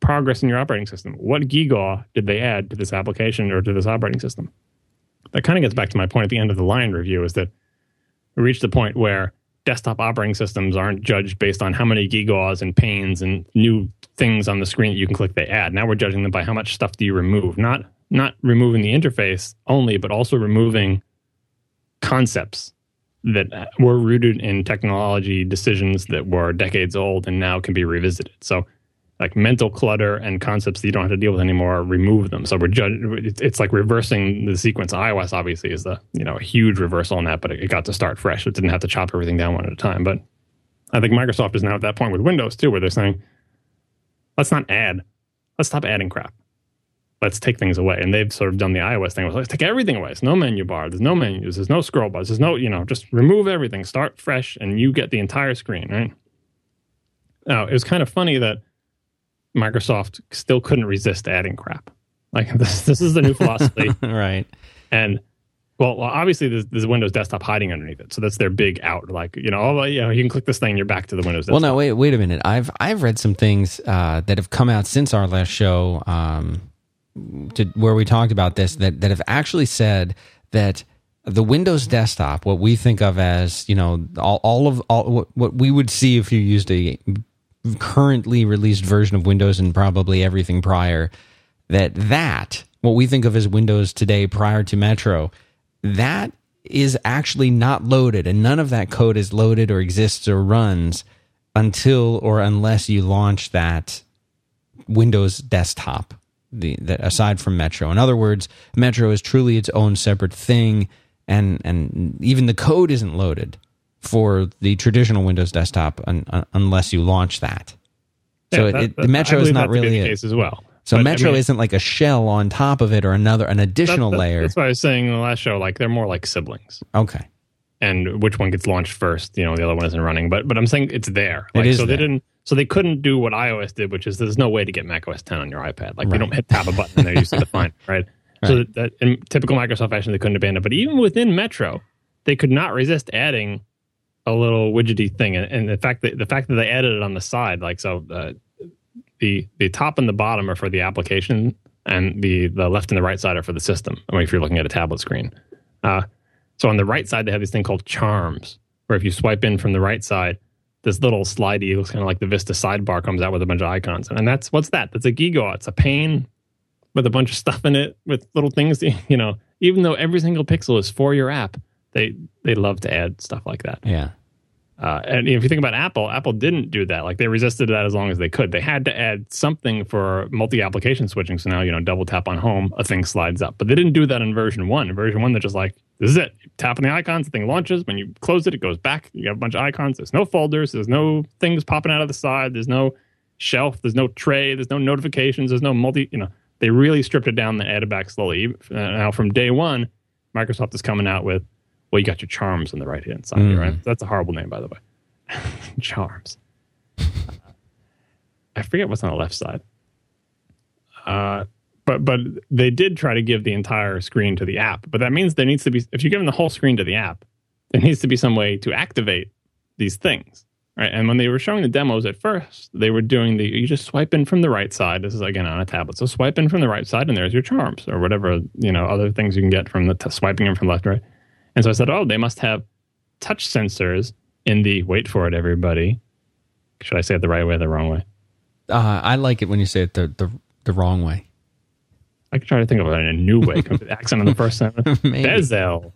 progress in your operating system. What gigaw did they add to this application or to this operating system? That kind of gets back to my point at the end of the Lion review is that we reached the point where desktop operating systems aren't judged based on how many gigaws and panes and new things on the screen that you can click they add. Now we're judging them by how much stuff do you remove. Not not removing the interface only but also removing concepts that were rooted in technology decisions that were decades old and now can be revisited. So, like mental clutter and concepts that you don't have to deal with anymore, remove them. So we're judge, it's like reversing the sequence. iOS obviously is the you know a huge reversal on that, but it got to start fresh. It didn't have to chop everything down one at a time. But I think Microsoft is now at that point with Windows too, where they're saying, let's not add, let's stop adding crap let's take things away. And they've sort of done the iOS thing. Let's take everything away. There's no menu bar. There's no menus. There's no scroll bars. There's no, you know, just remove everything. Start fresh, and you get the entire screen. Right. Now it was kind of funny that Microsoft still couldn't resist adding crap. Like [LAUGHS] this, this is the new philosophy, [LAUGHS] right? And well, obviously there's, there's, Windows Desktop hiding underneath it, so that's their big out. Like you know, oh, you know, you can click this thing, you're back to the Windows. Desktop. Well, no, wait, wait a minute. I've I've read some things uh, that have come out since our last show. Um, to where we talked about this that that have actually said that the Windows desktop, what we think of as you know all, all of all what, what we would see if you used a currently released version of Windows and probably everything prior, that that what we think of as Windows today prior to Metro, that is actually not loaded, and none of that code is loaded or exists or runs until or unless you launch that Windows desktop the that aside from Metro. In other words, Metro is truly its own separate thing, and and even the code isn't loaded for the traditional Windows desktop un, un, unless you launch that. So that, it, the Metro is not really the case as well. So but, Metro I mean, isn't like a shell on top of it or another an additional that, that, layer. That's why I was saying in the last show. Like they're more like siblings. Okay. And which one gets launched first? You know, the other one isn't running. But but I'm saying it's there. Like, it is so there. they didn't so they couldn't do what iOS did, which is there's no way to get Mac OS 10 on your iPad. Like right. you don't hit tap a button and there you see the fine, [LAUGHS] right? right? So that, that, in typical Microsoft fashion, they couldn't abandon it. But even within Metro, they could not resist adding a little widgety thing. And, and the fact that the fact that they added it on the side, like so, uh, the the top and the bottom are for the application, and the the left and the right side are for the system. I mean, if you're looking at a tablet screen. Uh, so on the right side, they have this thing called charms, where if you swipe in from the right side, this little slidey, it looks kind of like the Vista sidebar comes out with a bunch of icons. And that's what's that? That's a gigaw. It's a pane with a bunch of stuff in it with little things, [LAUGHS] you know, even though every single pixel is for your app, they they love to add stuff like that. Yeah. Uh, and if you think about Apple, Apple didn't do that. Like they resisted that as long as they could. They had to add something for multi-application switching. So now you know, double tap on home, a thing slides up. But they didn't do that in version one. In version one, they're just like, this is it. You tap on the icons, the thing launches. When you close it, it goes back. You have a bunch of icons. There's no folders. There's no things popping out of the side. There's no shelf. There's no tray. There's no notifications. There's no multi. You know, they really stripped it down and added back slowly. Uh, now from day one, Microsoft is coming out with, well, you got your charms on the right hand side, mm. here, right? That's a horrible name, by the way. [LAUGHS] charms. [LAUGHS] I forget what's on the left side. Uh, but but they did try to give the entire screen to the app. But that means there needs to be if you're giving the whole screen to the app, there needs to be some way to activate these things. Right. And when they were showing the demos at first, they were doing the you just swipe in from the right side. This is again on a tablet. So swipe in from the right side and there's your charms or whatever, you know, other things you can get from the t- swiping in from left right. And so I said, "Oh, they must have touch sensors in the wait for it everybody." Should I say it the right way or the wrong way? Uh, I like it when you say it the the, the wrong way. I could try to think of it in a new way. Come the accent on the first sentence. [LAUGHS] Bezel.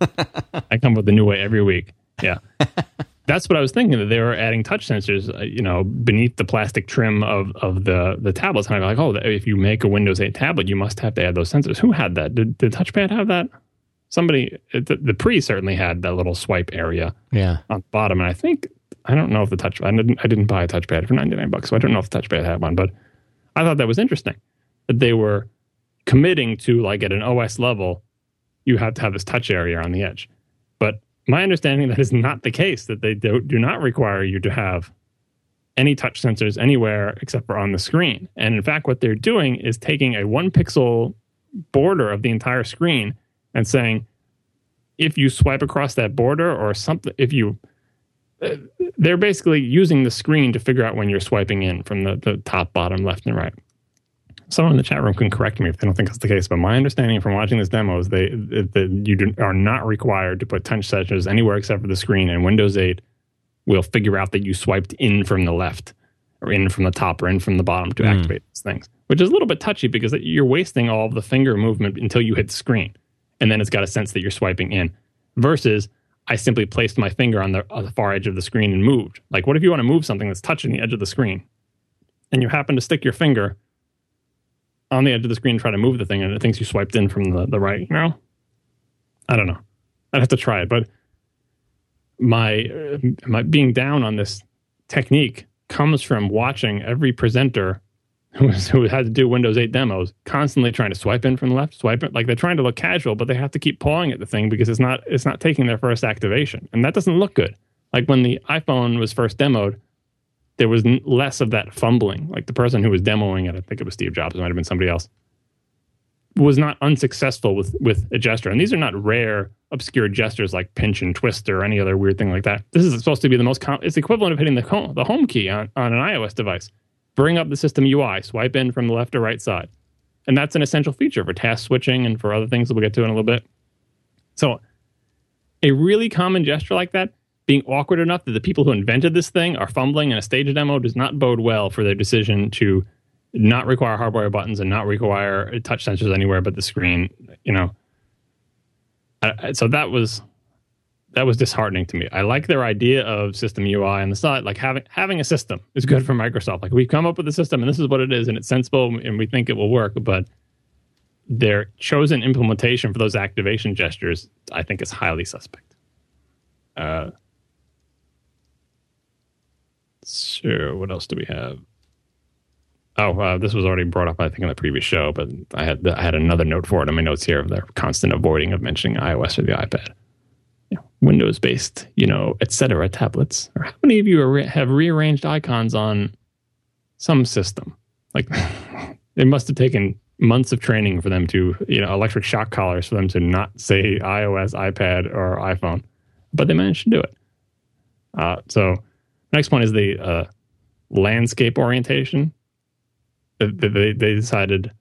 I come up with a new way every week. Yeah. [LAUGHS] That's what I was thinking that they were adding touch sensors, uh, you know, beneath the plastic trim of, of the, the tablets. And I'm like, oh, if you make a Windows 8 tablet, you must have to add those sensors. Who had that? Did, did Touchpad have that? Somebody, the, the pre certainly had that little swipe area yeah. on the bottom. And I think I don't know if the touchpad. I didn't, I didn't buy a touchpad for ninety nine bucks, so I don't know if the touchpad had one. But I thought that was interesting that they were committing to like at an OS level, you have to have this touch area on the edge. But my understanding that is not the case. That they do, do not require you to have any touch sensors anywhere except for on the screen. And in fact, what they're doing is taking a one pixel border of the entire screen and saying, if you swipe across that border or something, if you, uh, they're basically using the screen to figure out when you're swiping in from the, the top, bottom, left, and right. Someone in the chat room can correct me if they don't think that's the case, but my understanding from watching this demo is they that you do, are not required to put touch sensors anywhere except for the screen. And Windows 8 will figure out that you swiped in from the left or in from the top or in from the bottom to mm. activate these things, which is a little bit touchy because you're wasting all of the finger movement until you hit the screen. And then it's got a sense that you're swiping in versus I simply placed my finger on the, on the far edge of the screen and moved. Like, what if you want to move something that's touching the edge of the screen and you happen to stick your finger on the edge of the screen, try to move the thing, and it thinks you swiped in from the, the right, you know? I don't know. I'd have to try it, but my uh, my being down on this technique comes from watching every presenter [LAUGHS] who, was, who had to do Windows 8 demos constantly trying to swipe in from the left, swipe it like they're trying to look casual, but they have to keep pawing at the thing because it's not it's not taking their first activation, and that doesn't look good. Like when the iPhone was first demoed, there was less of that fumbling. Like the person who was demoing it, I think it was Steve Jobs, it might have been somebody else was not unsuccessful with with a gesture. And these are not rare, obscure gestures like pinch and twist or any other weird thing like that. This is supposed to be the most. Com- it's the equivalent of hitting the home, the home key on, on an iOS device. Bring up the system UI, swipe in from the left or right side, and that's an essential feature for task switching and for other things that we'll get to in a little bit. So, a really common gesture like that being awkward enough that the people who invented this thing are fumbling in a stage demo does not bode well for their decision to not require hardware buttons and not require touch sensors anywhere but the screen. You know, so that was that was disheartening to me. I like their idea of system UI on the side, like having having a system is good for Microsoft. Like we've come up with a system and this is what it is and it's sensible and we think it will work, but their chosen implementation for those activation gestures, I think, is highly suspect. Uh, so what else do we have? Oh, uh, this was already brought up, I think, in the previous show, but I had I had another note for it in my notes here of the constant avoiding of mentioning iOS or the iPad. Windows based, you know, etc. tablets. Or how many of you re- have rearranged icons on some system? Like, [LAUGHS] it must have taken months of training for them to, you know, electric shock collars for them to not say iOS, iPad, or iPhone, but they managed to do it. Uh, so, next one is the uh, landscape orientation they, they decided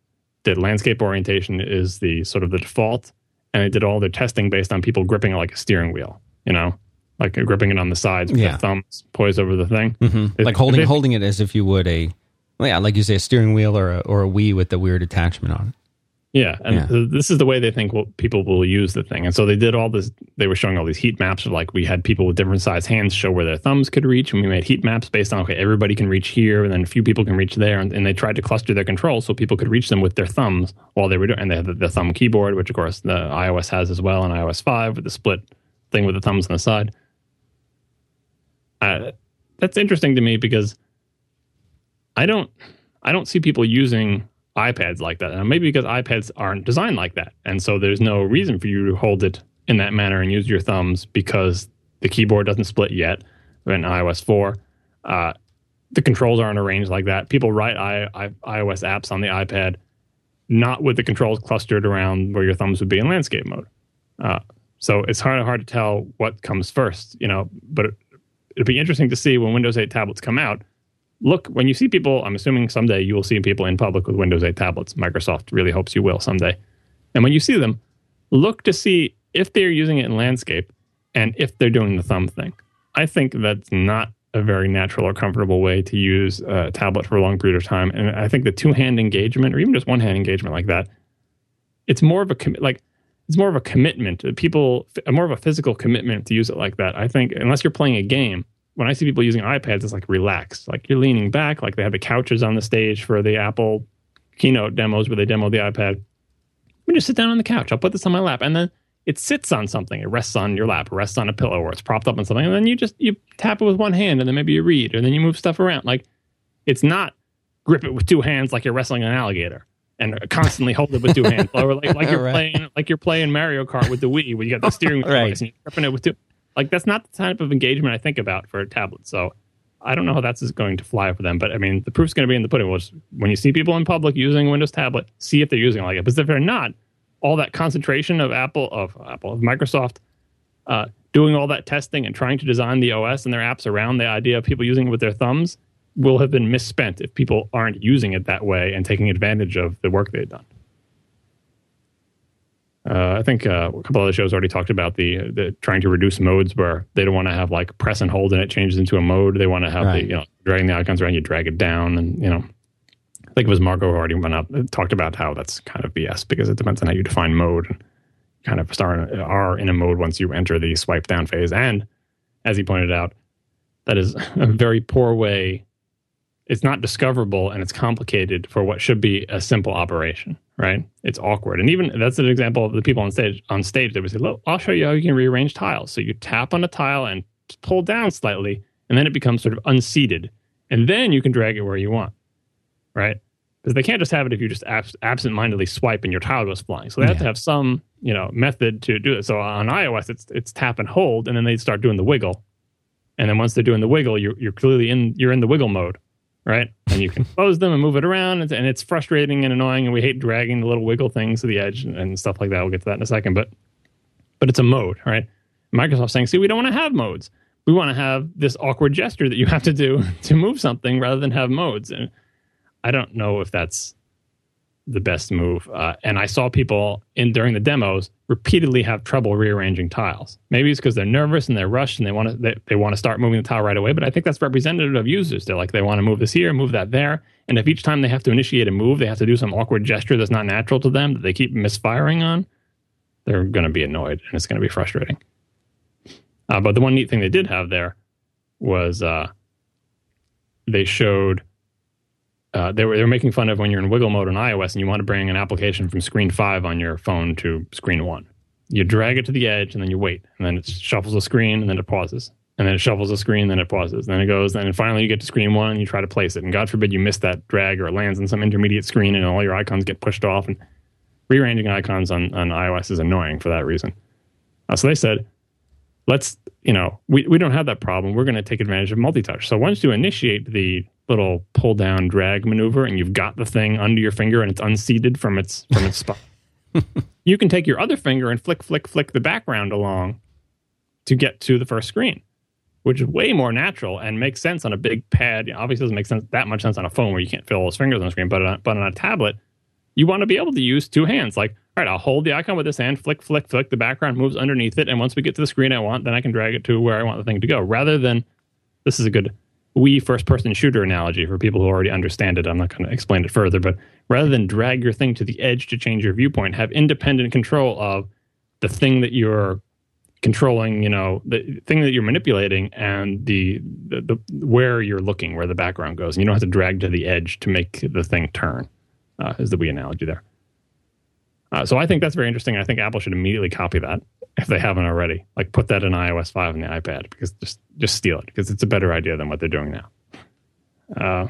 that landscape orientation is the sort of the default, and they did all their testing based on people gripping it like a steering wheel. You know, like gripping it on the sides with yeah. their thumbs poised over the thing, mm-hmm. like holding they, holding it as if you would a, yeah, like you say, a steering wheel or a, or a Wii with the weird attachment on it. Yeah, and yeah. this is the way they think well, people will use the thing. And so they did all this. They were showing all these heat maps of like we had people with different size hands show where their thumbs could reach, and we made heat maps based on okay, everybody can reach here, and then a few people can reach there, and, and they tried to cluster their controls so people could reach them with their thumbs while they were doing. And they had the, the thumb keyboard, which of course the iOS has as well, and iOS five with the split thing with the thumbs on the side. Uh, that's interesting to me because I don't I don't see people using iPads like that. And maybe because iPads aren't designed like that. And so there's no reason for you to hold it in that manner and use your thumbs because the keyboard doesn't split yet in iOS 4. Uh, the controls aren't arranged like that. People write I, I, iOS apps on the iPad not with the controls clustered around where your thumbs would be in landscape mode. Uh, so it's hard hard to tell what comes first, you know. But it, it'll be interesting to see when Windows 8 tablets come out look when you see people i'm assuming someday you will see people in public with windows 8 tablets. Microsoft really hopes you will someday. And when you see them look to see if they're using it in landscape and if they're doing the thumb thing. I think that's not a very natural or comfortable way to use a tablet for a long period of time. And i think the two-hand engagement or even just one-hand engagement like that it's more of a com- like it's more of a commitment. People more of a physical commitment to use it like that. I think unless you're playing a game when I see people using iPads, it's like relaxed. Like you're leaning back, like they have the couches on the stage for the Apple keynote demos where they demo the iPad. We just sit down on the couch. I'll put this on my lap. And then it sits on something. It rests on your lap, it rests on a pillow, or it's propped up on something, and then you just you tap it with one hand, and then maybe you read, and then you move stuff around. Like it's not grip it with two hands like you're wrestling an alligator and constantly hold it with two hands, [LAUGHS] or like, like you're Right. playing like you're playing Mario Kart with the Wii, where you got the steering wheel Right. and you're gripping it with two. Like that's not the type of engagement I think about for a tablet. So I don't know how that's going to fly for them. But I mean, the proof's going to be in the pudding. Was when you see people in public using Windows tablet, see if they're using it like it. Because if they're not, all that concentration of Apple of Apple of Microsoft uh, doing all that testing and trying to design the OS and their apps around the idea of people using it with their thumbs will have been misspent if people aren't using it that way and taking advantage of the work they've done. Uh, I think uh, a couple other shows already talked about the, the trying to reduce modes where they don't want to have like press and hold and it changes into a mode. They want to have Right. the you know dragging the icons around, you drag it down, and you know. I think it was Marco who already went up and talked about how that's kind of BS because it depends on how you define mode. And kind of start are in a mode once you enter the swipe down phase, and as he pointed out, that is [LAUGHS] a very poor way. It's not discoverable and it's complicated for what should be a simple operation, right? It's awkward, and even that's an example of the people on stage. On stage, they would say, "Look, I'll show you how you can rearrange tiles." So you tap on a tile and pull down slightly, and then it becomes sort of unseated, and then you can drag it where you want, right? Because they can't just have it if you just abs- absent-mindedly swipe and your tile goes flying. So they have Yeah. to have some, you know, method to do it. So on iOS, it's it's tap and hold, and then they start doing the wiggle, and then once they're doing the wiggle, you're you're clearly in you're in the wiggle mode, right? And you can [LAUGHS] close them and move it around, and, and it's frustrating and annoying, and we hate dragging the little wiggle things to the edge and, and stuff like that. We'll get to that in a second, but but it's a mode, right? Microsoft's saying, see, we don't want to have modes. We want to have this awkward gesture that you have to do [LAUGHS] to move something rather than have modes. And I don't know if that's the best move. Uh, and I saw people in during the demos repeatedly have trouble rearranging tiles. Maybe it's because they're nervous and they're rushed and they want to they, they want to start moving the tile right away. But I think that's representative of users. They're like they want to move this here, move that there, and if each time they have to initiate a move, they have to do some awkward gesture that's not natural to them that they keep misfiring on. They're going to be annoyed and it's going to be frustrating. Uh, but the one neat thing they did have there was uh, they showed uh, they were they were making fun of when you're in wiggle mode on iOS and you want to bring an application from screen five on your phone to screen one. You drag it to the edge and then you wait, and then it shuffles the screen and then it pauses, and then it shuffles the screen, then it pauses, then it goes, and then finally you get to screen one and you try to place it, and God forbid you miss that drag or it lands on some intermediate screen and all your icons get pushed off, and rearranging icons on on iOS is annoying for that reason. Uh, so they said, let's you know we, we don't have that problem. We're going to take advantage of multi-touch. So once you initiate the little pull down drag maneuver and you've got the thing under your finger and it's unseated from its from its spot [LAUGHS] you can take your other finger and flick flick flick the background along to get to the first screen which is way more natural and makes sense on a big pad obviously doesn't make sense that much sense on a phone where you can't feel all those fingers on the screen but on, but on a tablet you want to be able to use two hands. Like, all right, I'll hold the icon with this hand, flick, flick, flick. The background moves underneath it, and once we get to the screen I want, then I can drag it to where I want the thing to go. Rather than, this is a good Wii first-person shooter analogy for people who already understand it. I'm not going to explain it further, but rather than drag your thing to the edge to change your viewpoint, have independent control of the thing that you're controlling. You know, the thing that you're manipulating and the, the, the where you're looking, where the background goes, and you don't have to drag to the edge to make the thing turn uh, is the Wii analogy there. Uh, so I think that's very interesting. I think Apple should immediately copy that if they haven't already. Like put that in iOS 5 on the iPad because just just steal it because it's a better idea than what they're doing now. Uh,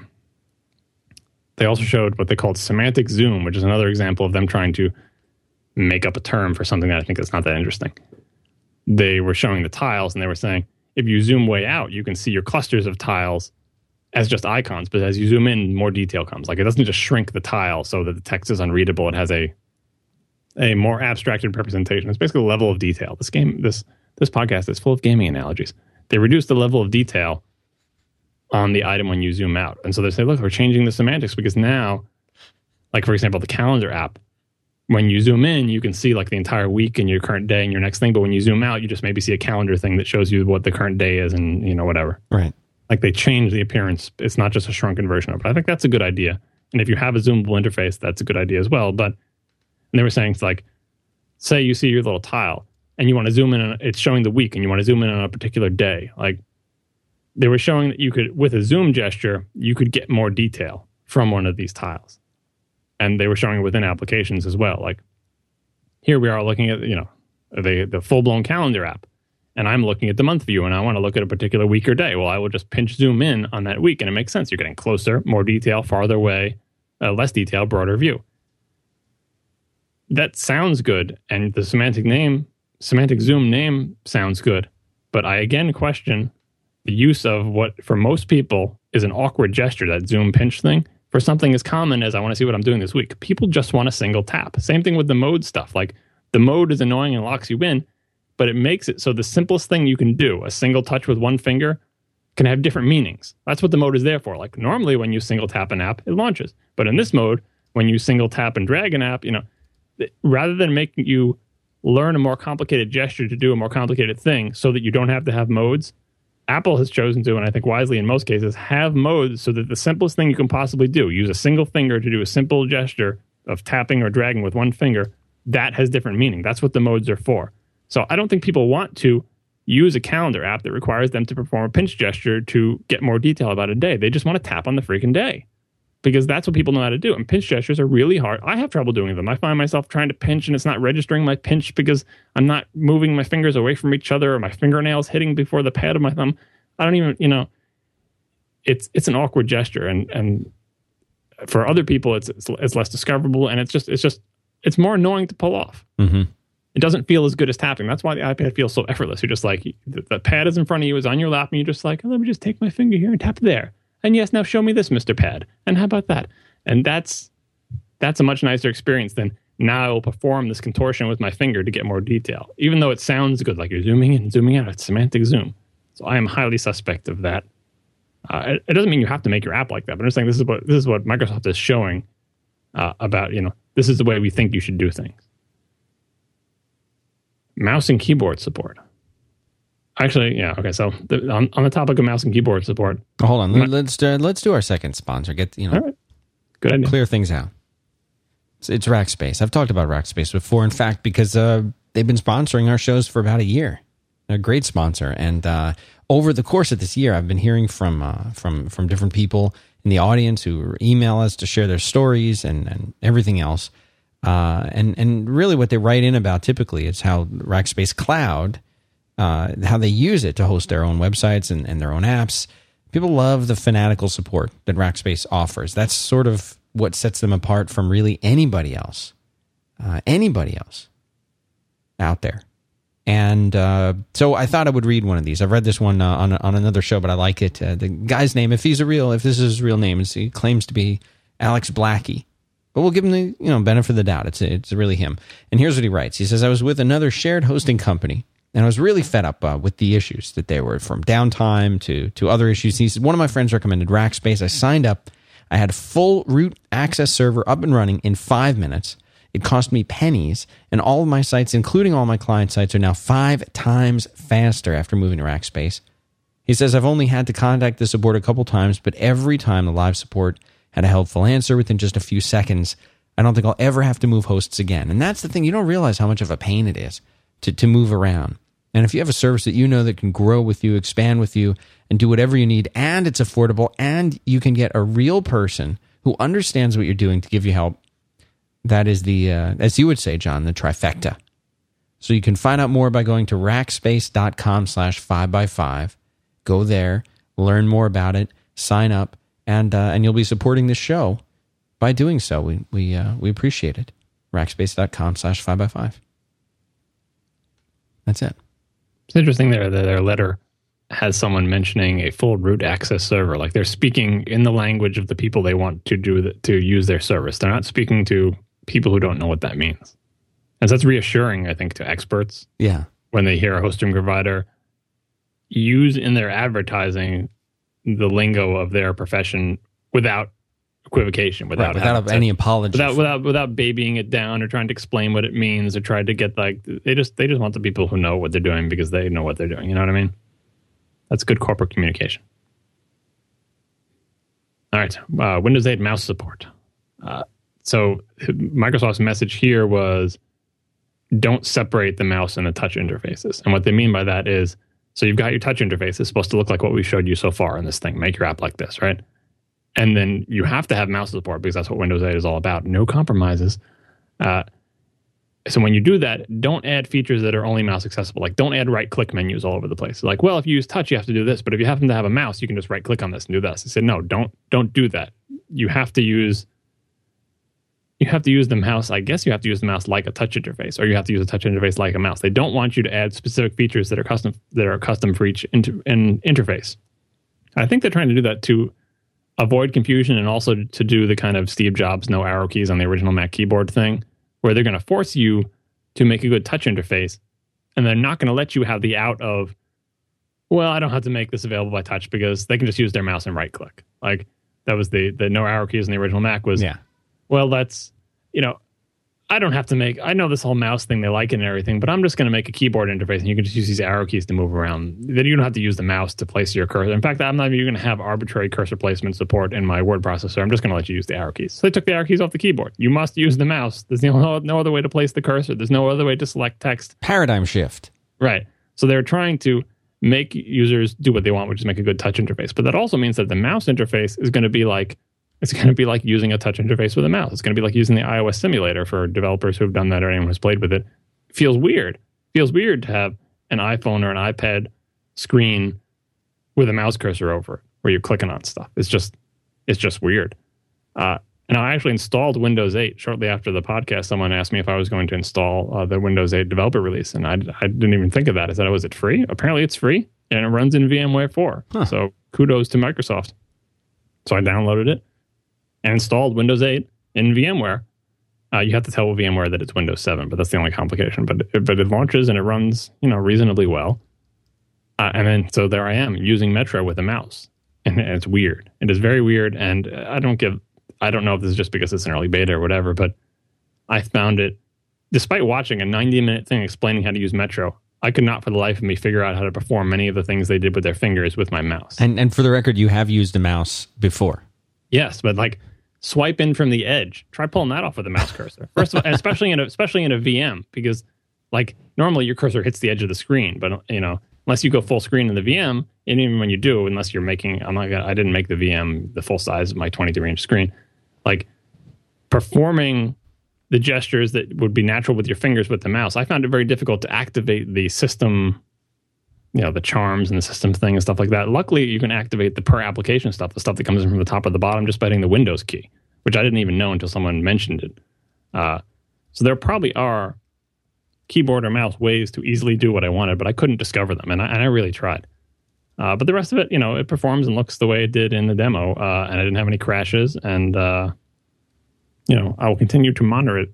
they also showed what they called semantic zoom, which is another example of them trying to make up a term for something that I think is not that interesting. They were showing the tiles and they were saying if you zoom way out, you can see your clusters of tiles as just icons, but as you zoom in, more detail comes. Like it doesn't just shrink the tile so that the text is unreadable. It has a a more abstracted representation. It's basically a level of detail. This game, this this podcast is full of gaming analogies. They reduce the level of detail on the item when you zoom out, and so they say, "Look, we're changing the semantics because now, like for example, the calendar app." When you zoom in, you can see like the entire week and your current day and your next thing. But when you zoom out, you just maybe see a calendar thing that shows you what the current day is and you know whatever Right. like they change the appearance. It's not just a shrunken version of it. I think that's a good idea. And if you have a zoomable interface, that's a good idea as well. But and they were saying it's like, say you see your little tile and you want to zoom in, on, it's showing the week, and you want to zoom in on a particular day. Like they were showing that you could, with a zoom gesture, you could get more detail from one of these tiles. And they were showing it within applications as well. Like here we are looking at, you know, the the full blown calendar app, and I'm looking at the month view and I want to look at a particular week or day. Well, I will just pinch zoom in on that week, and it makes sense. You're getting closer, more detail, farther away, uh, less detail, broader view. That sounds good, and the semantic name, semantic zoom name sounds good, but I again question the use of what for most people is an awkward gesture, that zoom pinch thing, for something as common as I want to see what I'm doing this week. People just want a single tap. Same thing with the mode stuff. Like the mode is annoying and locks you in, but it makes it so the simplest thing you can do, a single touch with one finger, can have different meanings. That's what the mode is there for. Like normally when you single tap an app, it launches. But in this mode, when you single tap and drag an app, you know, rather than making you learn a more complicated gesture to do a more complicated thing so that you don't have to have modes, Apple has chosen to, and I think wisely in most cases, have modes so that the simplest thing you can possibly do, use a single finger to do a simple gesture of tapping or dragging with one finger, that has different meaning. That's what the modes are for. So I don't think people want to use a calendar app that requires them to perform a pinch gesture to get more detail about a day. They just want to tap on the freaking day because that's what people know how to do. And pinch gestures are really hard. I have trouble doing them. I find myself trying to pinch and it's not registering my pinch because I'm not moving my fingers away from each other or my fingernails hitting before the pad of my thumb. I don't even, you know, it's it's an awkward gesture and and for other people it's it's, it's less discoverable and it's just it's just it's more annoying to pull off. Mm-hmm. It doesn't feel as good as tapping. That's why the iPad feels so effortless. You're just like the, the pad is in front of you, is on your lap, and you're just like, oh, let me just take my finger here and tap there and yes, now show me this, Mr. Pad. And how about that? And that's that's a much nicer experience than now I will perform this contortion with my finger to get more detail. Even though it sounds good, like you're zooming in, zooming out, it's semantic zoom. So I am highly suspect of that. Uh, it, it, doesn't mean you have to make your app like that, but I'm just saying this is what this is what Microsoft is showing uh, about you know this is the way we think you should do things. Mouse and keyboard support. Actually, yeah. Okay, so the, on, on the topic of mouse and keyboard support, oh, hold on. Let's uh, let's do our second sponsor. Get you know, good idea. Clear things out. It's, it's Rackspace. I've talked about Rackspace before. In fact, because uh, they've been sponsoring our shows for about a year. They're a great sponsor, and uh, over the course of this year, I've been hearing from uh, from from different people in the audience who email us to share their stories and and everything else. Uh, and and really, what they write in about typically is how Rackspace Cloud uh, how they use it to host their own websites and, and their own apps. People love the fanatical support that Rackspace offers. That's sort of what sets them apart from really anybody else, uh, anybody else out there. And uh, so I thought I would read one of these. I've read this one uh, on on another show, but I like it. Uh, the guy's name, if he's a real, if this is his real name, he claims to be Alex Blackie. But we'll give him the you know benefit of the doubt. It's it's really him. And here's what he writes. He says, "I was with another shared hosting company and I was really fed up uh, with the issues that they were from downtime to to other issues. He said one of my friends recommended Rackspace. I signed up. I had full root access server up and running in five minutes. It cost me pennies, and all of my sites, including all my client sites, are now five times faster after moving to Rackspace. He says I've only had to contact the support a couple times, but every time the live support had a helpful answer within just a few seconds. I don't think I'll ever have to move hosts again. And that's the thing, you don't realize how much of a pain it is to, to move around. And if you have a service that you know that can grow with you, expand with you, and do whatever you need, and it's affordable, and you can get a real person who understands what you're doing to give you help, that is the, uh, as you would say, John, the trifecta. So you can find out more by going to rackspace.com slash 5x5. Go there, learn more about it, sign up, and, uh, and you'll be supporting the show by doing so. We, we, uh, we appreciate it. Rackspace.com slash 5x5. That's it. It's interesting there that their letter has someone mentioning a full root access server. Like they're speaking in the language of the people they want to do the, to use their service. They're not speaking to people who don't know what that means. And so that's reassuring, I think, to experts. Yeah. When they hear a hosting provider use in their advertising the lingo of their profession without equivocation without right, without any apology without without without babying it down or trying to explain what it means or trying to get like they just they just want the people who know what they're doing because they know what they're doing you know what i mean? That's good corporate communication. All right uh, windows 8 mouse support. Uh, so microsoft's message here was don't separate the mouse and the touch interfaces. And what they mean by that is so you've got your touch interface. It's supposed to look like what we showed you so far in this thing. Make your app like this right and then you have to have mouse support because that's what Windows 8 is all about. No compromises. Uh, so when you do that, don't add features that are only mouse accessible. Like don't add right click menus all over the place. Like, well, if you use touch, you have to do this, but if you happen to have a mouse, you can just right click on this and do this. I said, no, don't don't do that. You have to use you have to use the mouse. I guess you have to use the mouse like a touch interface, or you have to use a touch interface like a mouse. They don't want you to add specific features that are custom that are custom for each inter, in interface. I think they're trying to do that to avoid confusion and also to do the kind of Steve Jobs no arrow keys on the original Mac keyboard thing where they're going to force you to make a good touch interface and they're not going to let you have the out of well i don't have to make this available by touch because they can just use their mouse and right click like that was the the no arrow keys in the original mac was Yeah. well that's you know i don't have to make i know this whole mouse thing they like it and everything but i'm just going to make a keyboard interface and you can just use these arrow keys to move around. Then you don't have to use the mouse to place your cursor. In fact i'm not even going to have arbitrary cursor placement support in my word processor. I'm just going to let you use the arrow keys. So they took the arrow keys off the keyboard. You must use the mouse. There's no, no other way to place the cursor. There's no other way to select text. Paradigm shift. Right. So they're trying to make users do what they want, which is make a good touch interface. But that also means that the mouse interface is going to be like it's going to be like using a touch interface with a mouse. It's going to be like using the iOS simulator for developers who have done that or anyone who's played with it. it feels weird. feels weird to have an iPhone or an iPad screen with a mouse cursor over it, where you're clicking on stuff. It's just it's just weird. Uh, and I actually installed Windows 8 shortly after the podcast. Someone asked me if I was going to install uh, the Windows 8 developer release, and I, I didn't even think of that. I said, "Was it free?" Apparently, it's free, and it runs in VMware 4. Huh. So kudos to Microsoft. So I downloaded it and installed Windows 8 in VMware. Uh, you have to tell VMware that it's Windows 7, but that's the only complication. But it, but it launches and it runs, you know, reasonably well. Uh, and then so there I am using Metro with a mouse, and it's weird. It is very weird, and I don't give. I don't know if this is just because it's an early beta or whatever, but I found it. Despite watching a 90 minute thing explaining how to use Metro, I could not for the life of me figure out how to perform many of the things they did with their fingers with my mouse. And and for the record, you have used a mouse before. Yes, but like swipe in from the edge. Try pulling that off with a mouse [LAUGHS] cursor. First of all, especially in a, especially in a VM because like normally your cursor hits the edge of the screen, but you know unless you go full screen in the VM, and even when you do, unless you're making, I'm not gonna, I didn't make the VM the full size of my 23 inch screen. Like performing the gestures that would be natural with your fingers with the mouse, I found it very difficult to activate the system you know the charms and the system thing and stuff like that. Luckily, you can activate the per application stuff, the stuff that comes in from the top or the bottom, just by hitting the Windows key, which I didn't even know until someone mentioned it. Uh, so there probably are keyboard or mouse ways to easily do what I wanted, but I couldn't discover them, and I, and I really tried. Uh, but the rest of it, you know, it performs and looks the way it did in the demo, uh, and I didn't have any crashes, and uh, you know, I will continue to monitor it,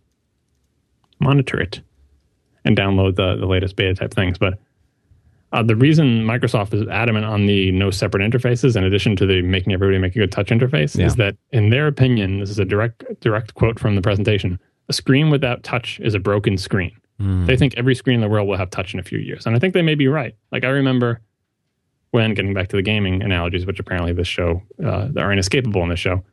monitor it, and download the the latest beta type things, but. Uh, the reason Microsoft is adamant on the no separate interfaces, in addition to the making everybody make a good touch interface, Yeah. is that in their opinion, this is a direct direct quote from the presentation: a screen without touch is a broken screen. They think every screen in the world will have touch in a few years, and I think they may be right. Like I remember when getting back to the gaming analogies, which apparently this show uh, are inescapable in this show.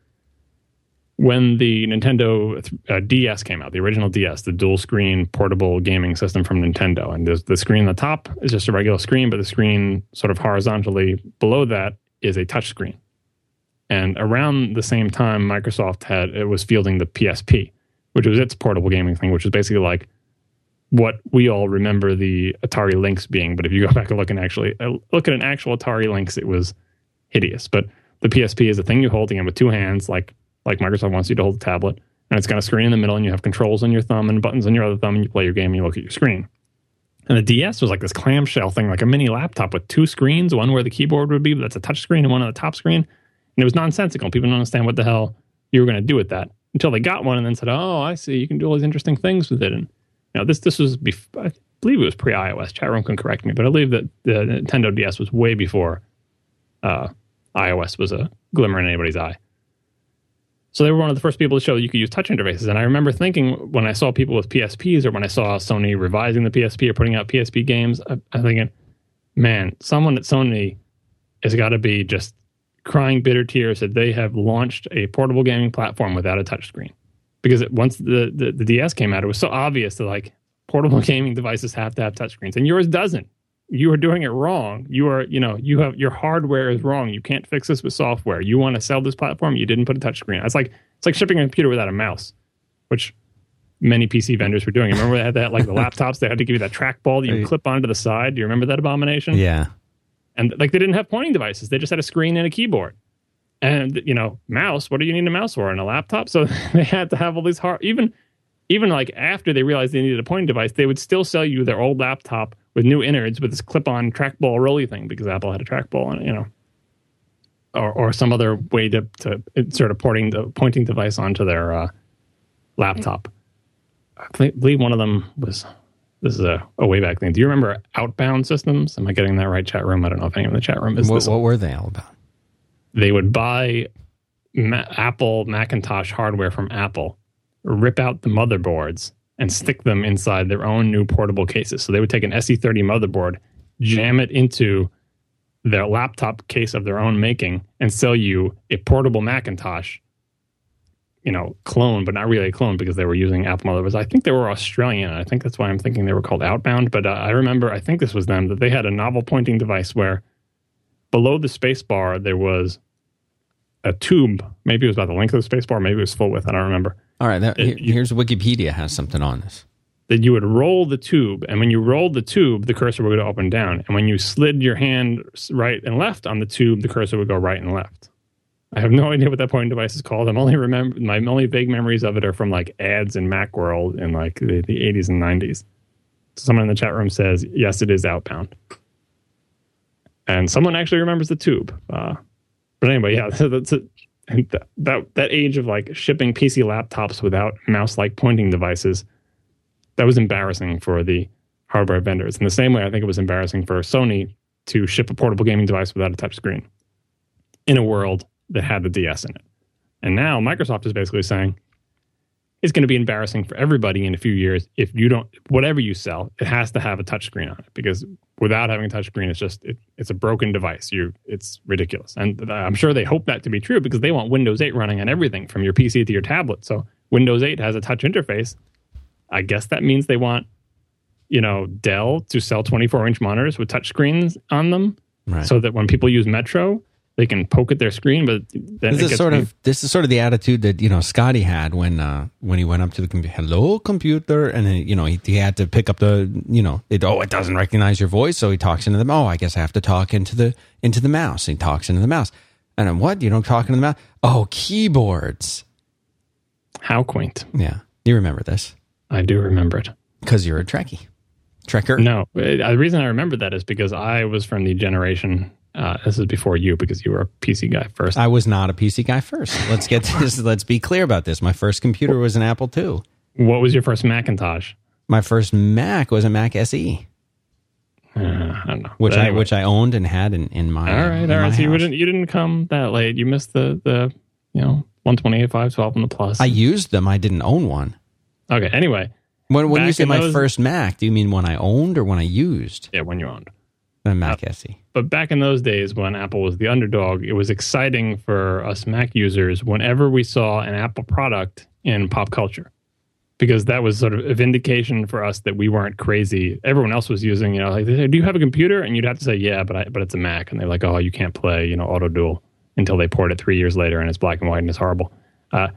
When the Nintendo uh, DS came out, the original DS, the dual screen portable gaming system from Nintendo, and there's the screen on the top is just a regular screen, but the screen sort of horizontally below that is a touch screen. And around the same time, Microsoft had it was fielding the PSP, which was its portable gaming thing, which was basically like what we all remember the Atari Lynx being. But if you go [LAUGHS] back and look and actually uh, look at an actual Atari Lynx, it was hideous. But the PSP is a thing you're holding again with two hands, like like Microsoft wants you to hold the tablet, and it's got a screen in the middle, and you have controls on your thumb and buttons on your other thumb, and you play your game and you look at your screen. And the DS was like this clamshell thing, like a mini laptop with two screens, one where the keyboard would be, but that's a touch screen, and one on the top screen. And it was nonsensical. People didn't understand what the hell you were going to do with that until they got one and then said, "Oh, I see. You can do all these interesting things with it." And you know, this this was bef- I believe it was pre iOS. Chat room can correct me, but I believe that the Nintendo DS was way before uh, iOS was a glimmer in anybody's eye. So they were one of the first people to show you could use touch interfaces. And I remember thinking when I saw people with PSPs or when I saw Sony revising the PSP or putting out PSP games, I, I'm thinking, man, someone at Sony has got to be just crying bitter tears that they have launched a portable gaming platform without a touchscreen. Because it, once the, the, the DS came out, it was so obvious that like portable [LAUGHS] gaming devices have to have touchscreens, and yours doesn't. You are doing it wrong. You are, you know, you have your hardware is wrong. You can't fix this with software. You want to sell this platform, you didn't put a touchscreen. It's like it's like shipping a computer without a mouse, which many PC vendors were doing. Remember they had that like the [LAUGHS] laptops they had to give you that trackball that you Right. clip onto the side. Do you remember that abomination? Yeah. And like they didn't have pointing devices; they just had a screen and a keyboard. And you know, mouse. What do you need a mouse for in a laptop? So [LAUGHS] they had to have all these hard. Even even like after they realized they needed a pointing device, they would still sell you their old laptop with new innards with this clip-on trackball rolly thing because Apple had a trackball on it. You know. Or, or some other way to, to insert a porting the pointing device onto their uh, laptop. I believe one of them was this is a, a way back thing. Do you remember Outbound Systems? Am I getting that right, chat room? I don't know if anyone in the chat room is What, this. what were they all about? They would buy Ma- Apple Macintosh hardware from Apple, rip out the motherboards, and stick them inside their own new portable cases. So they would take an SE30 motherboard, jam it into their laptop case of their own making, and sell you a portable Macintosh you know, clone, but not really a clone because they were using Apple motherboards. I think they were Australian. I think that's why I'm thinking they were called Outbound. But uh, I remember, I think this was them, that they had a novel pointing device where below the space bar there was a tube. Maybe it was about the length of the space bar. Maybe it was full width. I don't remember. All right. That, Uh, here- you- here's Wikipedia has something on this. That you would roll the tube, and when you rolled the tube, the cursor would go up and down. And when you slid your hand right and left on the tube, the cursor would go right and left. I have no [LAUGHS] idea what that pointing device is called. I'm only remember my only vague memories of it are from like ads in Macworld in like the, the 80s and 90s. Someone in the chat room says yes, it is outbound, and someone actually remembers the tube. Uh, but anyway, yeah, [LAUGHS] that's a, and that, that that age of like shipping PC laptops without mouse-like pointing devices, that was embarrassing for the hardware vendors. In the same way, I think it was embarrassing for Sony to ship a portable gaming device without a touchscreen in a world that had the DS in it. And now Microsoft is basically saying it's going to be embarrassing for everybody in a few years if you don't whatever you sell, it has to have a touchscreen on it because without having a touchscreen, it's just it, it's a broken device. You it's ridiculous, and I'm sure they hope that to be true because they want Windows 8 running on everything from your PC to your tablet. So Windows 8 has a touch interface. I guess that means they want you know Dell to sell 24 inch monitors with touchscreens on them Right. so that when people use Metro, they can poke at their screen. But then this is sort me- of this is sort of the attitude that you know Scotty had when uh, when he went up to the computer. Hello, computer, and then, you know he, he had to pick up the you know it. Oh, it doesn't recognize your voice, so he talks into the. Oh, I guess I have to talk into the into the mouse. He talks into the mouse, and what? You don't talk into the mouse? Oh, keyboards. how quaint. Yeah, you remember this I do remember it. because you're a Trekkie, Trekker. No, uh, the reason I remember that is because I was from the generation. Uh, this is before you because you were a PC guy first. I was not a PC guy first. Let's get [LAUGHS] this. let's be clear about this. My first computer was an Apple II. what was your first Macintosh? My first Mac was a Mac SE, Uh, I don't know. which But I which I owned and had in, in my. all right, in all my. So you didn't you didn't come that late. You missed the the you know 128 512 and the plus. I used them. I didn't own one. okay. Anyway, When when you say my those- first Mac, do you mean one I owned or one I used? yeah, when you owned. The Mac Uh, SE. But back in those days when Apple was the underdog, it was exciting for us Mac users whenever we saw an Apple product in pop culture. Because that was sort of a vindication for us that we weren't crazy. Everyone else was using, you know, like, do you have a computer? And you'd have to say, yeah, but I, but it's a Mac. And they're like, oh, you can't play, you know, Autoduel until they port it three years later and it's black and white and it's horrible. Uh,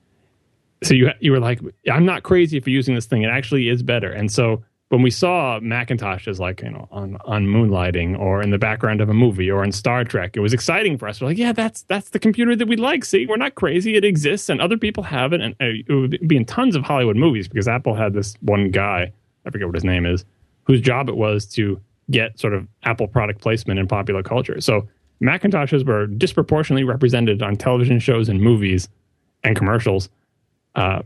[LAUGHS] so you you were like, I'm not crazy for using this thing. It actually is better. And so when we saw Macintosh as like you know on on moonlighting or in the background of a movie or in Star Trek, it was exciting for us. We're like, yeah, that's that's the computer that we like. See, we're not crazy. It exists, and other people have it, and uh, it would be in tons of Hollywood movies because Apple had this one guy, I forget what his name is, whose job it was to get sort of Apple product placement in popular culture. So Macintoshes were disproportionately represented on television shows and movies and commercials uh,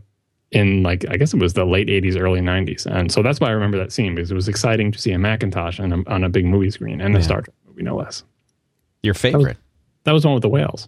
in like I guess it was the late '80s, early '90s, and so that's why I remember that scene because it was exciting to see a Macintosh on a, on a big movie screen and a Star Trek movie, no less. Your favorite? That was the one with the whales,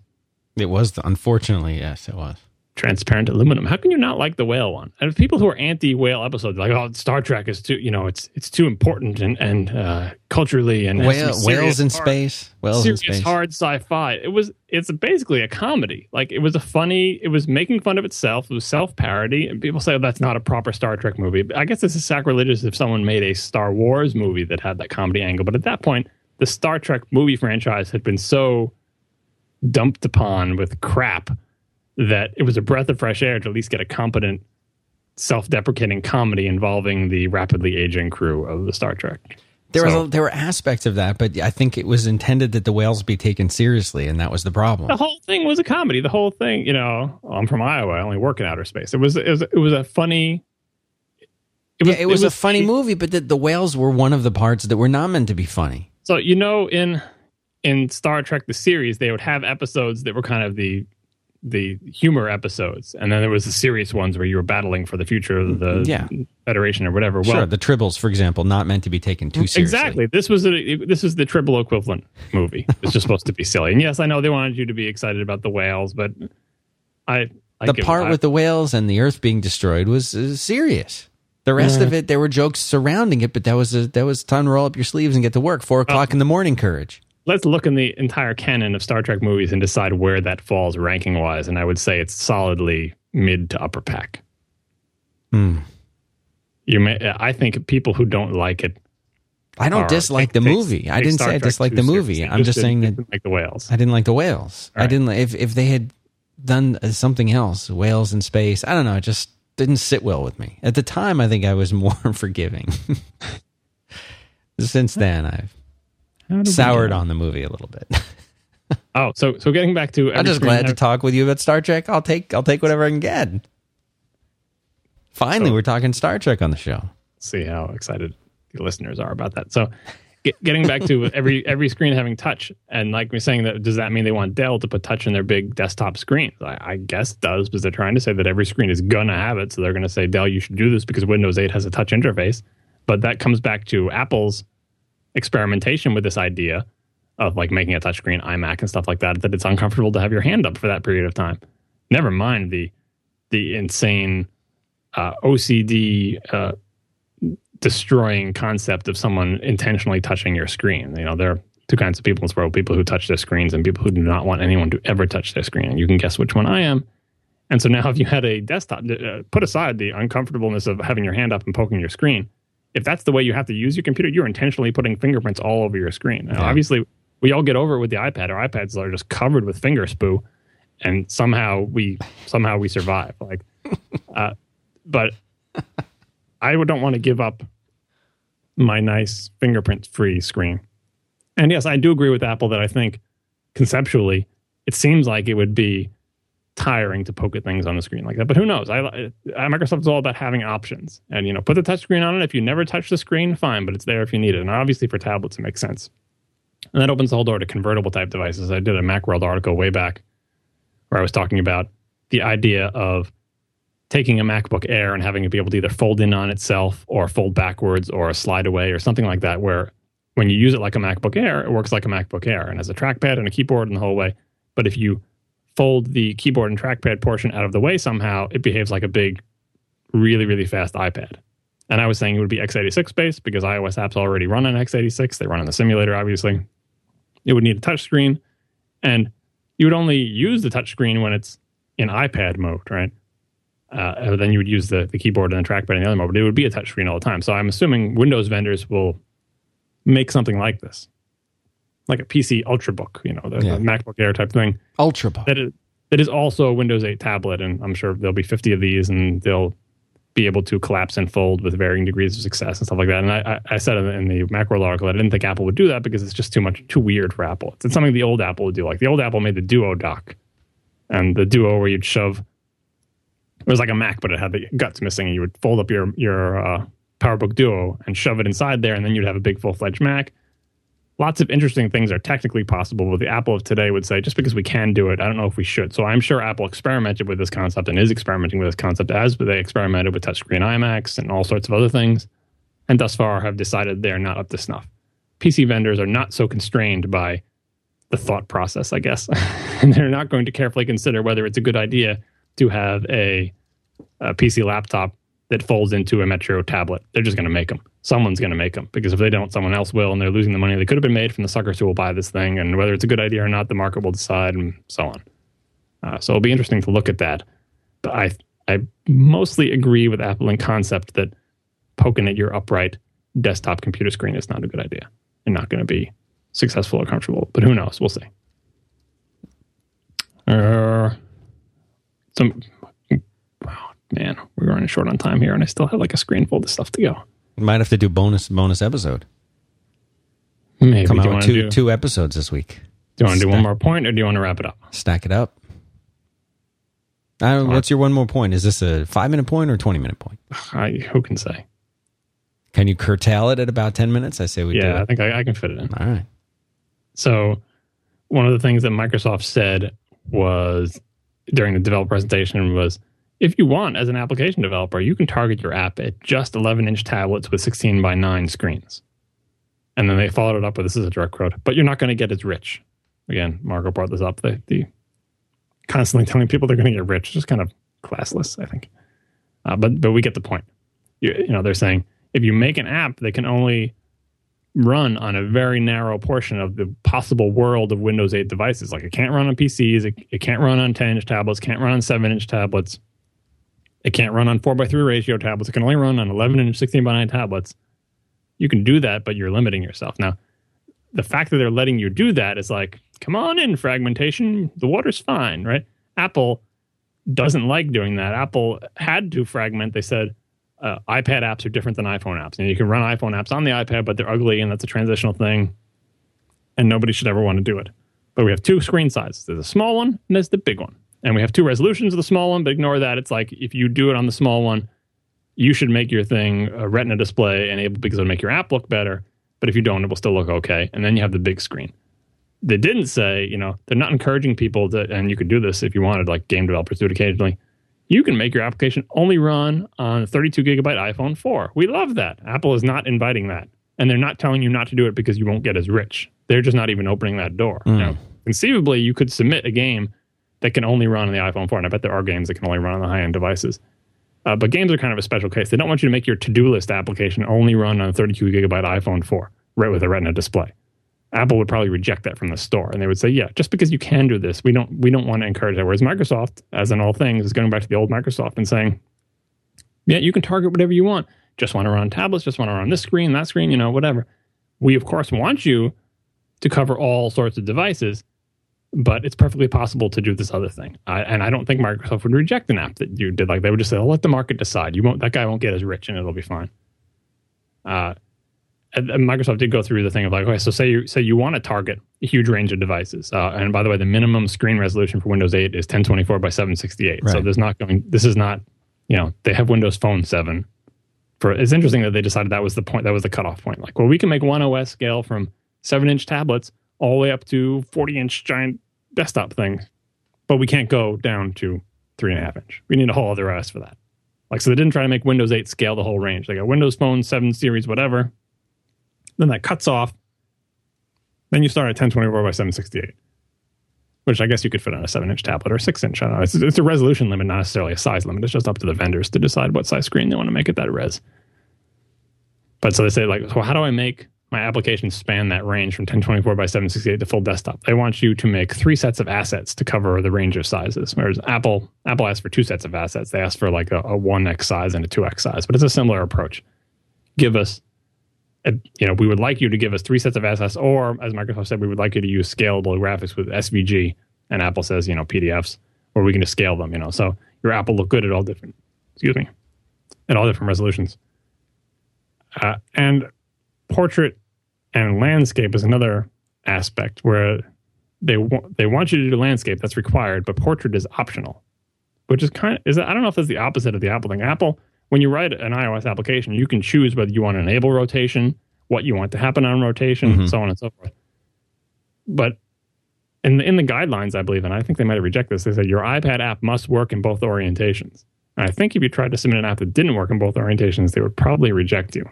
It was. The, unfortunately, yes, it was. Transparent aluminum. How can you not like the whale one? And people who are anti-whale episodes, like oh, Star Trek is too, you know, it's it's too important and and uh, culturally and Whale, whales in hard- space. Whales in serious space. hard sci-fi. It was it's basically a comedy. Like it was a funny. It was making fun of itself. It was self-parody. And people say oh, that's not a proper Star Trek movie. But I guess this is sacrilegious if someone made a Star Wars movie that had that comedy angle. But at that point, the Star Trek movie franchise had been so dumped upon with crap that it was a breath of fresh air to at least get a competent self-deprecating comedy involving the rapidly aging crew of the Star Trek. There so, was a, there were aspects of that, but I think it was intended that the whales be taken seriously, and that was the problem. The whole thing was a comedy. The whole thing, you know, oh, I'm from Iowa. I only work in outer space. It was it was, it was a funny. It was, yeah, it was, it was a funny movie, but the, the whales were one of the parts that were not meant to be funny. So you know, in in Star Trek the series, they would have episodes that were kind of the the humor episodes, and then there was the serious ones where you were battling for the future of the yeah. Federation or whatever. Well, sure, the Tribbles, for example, not meant to be taken too seriously. Exactly. This was a this is the Tribble equivalent movie. It's just supposed to be silly. And yes, I know they wanted you to be excited about the whales, but I, I the part with the whales and the Earth being destroyed was uh, serious. The rest of it, there were jokes surrounding it, but that was a, that was time to roll up your sleeves and get to work. Four o'clock uh, in the morning, courage let's look in the entire canon of Star Trek movies and decide where that falls ranking wise. And I would say it's solidly mid to upper pack. Hmm. You may, I think people who don't like it. I don't are, dislike the movie. I didn't say I dislike the movie. I'm just, just saying that like the whales. I didn't like the whales. Right. I didn't like if if they had done something else, whales in space. I don't know. It just didn't sit well with me at the time. I think I was [LAUGHS] more forgiving. [LAUGHS] Since then, I've soured on the movie a little bit. [LAUGHS] oh, so so getting back to, I'm just glad to talk with you about Star Trek. I'll take I'll take whatever I can get. Finally, so, we're talking Star Trek on the show. See how excited the listeners are about that. So, get, getting back to every every screen having touch, and like me saying that, does that mean they want Dell to put touch in their big desktop screens? I, I guess it does because they're trying to say that every screen is gonna have it. So they're gonna say Dell, you should do this because Windows 8 has a touch interface. But that comes back to Apple's experimentation with this idea of like making a touchscreen iMac and stuff like that, that it's uncomfortable to have your hand up for that period of time. Never mind the the insane uh, OCD uh, destroying concept of someone intentionally touching your screen. You know, there are two kinds of people in this world: people who touch their screens and people who do not want anyone to ever touch their screen. And you can guess which one I am. And so now, if you had a desktop, uh, put aside the uncomfortableness of having your hand up and poking your screen if that's the way you have to use your computer, you're intentionally putting fingerprints all over your screen. Yeah. Obviously, we all get over it with the iPad. Our iPads are just covered with finger spoo, and somehow we somehow we survive. Like, [LAUGHS] uh, but I don't want to give up my nice fingerprint free screen. And yes, I do agree with Apple that I think conceptually it seems like it would be tiring to poke at things on the screen like that. But who knows? I, I, Microsoft is all about having options, and you know, put the touchscreen on it. If you never touch the screen, fine, but it's there if you need it. And obviously, for tablets, it makes sense. And that opens the whole door to convertible type devices. I did a MacWorld article way back where I was talking about the idea of taking a MacBook Air and having it be able to either fold in on itself or fold backwards or slide away or something like that, where when you use it like a MacBook Air, it works like a MacBook Air and has a trackpad and a keyboard and the whole way. But if you fold the keyboard and trackpad portion out of the way somehow, it behaves like a big, really, really fast iPad. And I was saying it would be x86 based because iOS apps already run on x86. They run on the simulator, obviously. It would need a touchscreen. And you would only use the touchscreen when it's in iPad mode, right? Uh, then you would use the, the keyboard and the trackpad in the other mode, but it would be a touchscreen all the time. So I'm assuming Windows vendors will make something like this like a PC Ultrabook, you know, the, yeah. the MacBook Air type thing. Ultrabook. That is, that is also a Windows 8 tablet, and I'm sure there'll be 50 of these, and they'll be able to collapse and fold with varying degrees of success and stuff like that. And I, I said in the Macworld article I didn't think Apple would do that because it's just too much, too weird for Apple. It's something the old Apple would do. Like the old Apple made the Duo dock, and the Duo where you'd shove. It was like a Mac, but it had the guts missing, and you would fold up your your uh, PowerBook Duo and shove it inside there, and then you'd have a big full fledged Mac lots of interesting things are technically possible. But the Apple of today would say, just because we can do it, I don't know if we should. So I'm sure Apple experimented with this concept and is experimenting with this concept as they experimented with touchscreen iMacs and all sorts of other things, and thus far have decided they're not up to snuff. PC vendors are not so constrained by the thought process, I guess, [LAUGHS] and they're not going to carefully consider whether it's a good idea to have a, a PC laptop that folds into a Metro tablet. They're just going to make them. Someone's going to make them because if they don't, someone else will, and they're losing the money they could have been made from the suckers who will buy this thing. And whether it's a good idea or not, the market will decide, and so on. Uh, so it'll be interesting to look at that. But I I mostly agree with Apple in concept that poking at your upright desktop computer screen is not a good idea and not going to be successful or comfortable. But who knows? We'll see. Uh, some man, we're running short on time here, and I still have like a screen full of stuff to go. Might have to do bonus bonus episode. Maybe. Come do out with two do, two episodes this week. do, you want to do one more point, or do you want to wrap it up? Stack it up. Uh, what's your one more point? Is this a five minute point or twenty minute point? [SIGHS] I, who can say? Can you curtail it at about ten minutes? I say we do yeah, I think I, I can fit it in. All right. So, one of the things that Microsoft said was during the developer presentation was if you want, as an application developer, you can target your app at just 11 inch tablets with 16 by 9 screens. And then they followed it up with this is a direct quote, but you're not going to get as rich. Again, Marco brought this up. The, the constantly telling people they're going to get rich, just kind of classless, I think. Uh, but but we get the point. You, you know, they're saying if you make an app that can only run on a very narrow portion of the possible world of Windows 8 devices. Like it can't run on PCs, it, it can't run on 10 inch tablets, can't run on 7 inch tablets, it can't run on 4 by 3 ratio tablets, it can only run on 11 and 16 by 9 tablets. You can do that, but you're limiting yourself. Now, the fact that they're letting you do that is like, come on in, fragmentation, the water's fine, right? Apple doesn't like doing that. Apple had to fragment. They said, uh, iPad apps are different than iPhone apps. And you can run iPhone apps on the iPad, but they're ugly, and that's a transitional thing. And nobody should ever want to do it. But we have two screen sizes. There's a small one, and there's the big one. And we have two resolutions of the small one, but ignore that. It's like if you do it on the small one, you should make your thing a Retina display enabled because it'll make your app look better. But if you don't, it will still look okay. And then you have the big screen. They didn't say, you know, they're not encouraging people to, and you could do this if you wanted, like game developers do it occasionally you can make your application only run on a 32 gigabyte iPhone 4. We love that. Apple is not inviting that. And they're not telling you not to do it because you won't get as rich. They're just not even opening that door. Mm. Now, conceivably, you could submit a game that can only run on the iPhone 4. And I bet there are games that can only run on the high end devices. Uh, but games are kind of a special case. They don't want you to make your to do list application only run on a 32 gigabyte iPhone 4, right with a Retina display. Apple would probably reject that from the store, and they would say, "Yeah, just because you can do this, we don't we don't want to encourage that." Whereas Microsoft, as in all things, is going back to the old Microsoft and saying, "Yeah, you can target whatever you want. Just want to run tablets, just want to run this screen, that screen, you know, whatever." We of course want you to cover all sorts of devices, but it's perfectly possible to do this other thing. I, and I don't think Microsoft would reject an app that you did like they would just say, "Oh, "Let the market decide. You won't. That guy won't get as rich, and it'll be fine." Uh, and- and Microsoft did go through the thing of like, okay, so say you say you want to target a huge range of devices, uh, and by the way, the minimum screen resolution for Windows 8 is 1024 by 768. So Right. there's not going. This is not, you know, they have Windows Phone 7. For it's interesting that they decided that was the point. That was the cutoff point. Like, well, we can make one OS scale from seven inch tablets all the way up to 40 inch giant desktop thing, but we can't go down to three and a half inch. We need a whole other OS for that. Like, so they didn't try to make Windows 8 scale the whole range. They got Windows Phone 7 series, whatever. Then that cuts off. Then you start at 1024 by 768, which I guess you could fit on a 7 inch tablet or 6 inch. I don't know. It's, it's a resolution limit, not necessarily a size limit. It's just up to the vendors to decide what size screen they want to make it that res. But so they say, like, so how do I make my application span that range from 1024 by 768 to full desktop? They want you to make three sets of assets to cover the range of sizes. Whereas Apple, Apple asks for two sets of assets. They ask for like a, a 1x size and a 2x size, but it's a similar approach. Give us uh, you know, we would like you to give us three sets of assets, or as Microsoft said, we would like you to use scalable graphics with SVG. And Apple says, you know, PDFs, where we can just scale them. You know, so your app will look good at all different, excuse me, at all different resolutions. Uh, and portrait and landscape is another aspect where they wa- they want you to do landscape that's required, but portrait is optional, which is kind of is I don't know if that's the opposite of the Apple thing. Apple when you write an iOS application, you can choose whether you want to enable rotation, what you want to happen on rotation, mm-hmm. so on and so forth. But in the, in the guidelines, I believe, and I think they might have rejected this, they said your iPad app must work in both orientations. And I think if you tried to submit an app that didn't work in both orientations, they would probably reject you.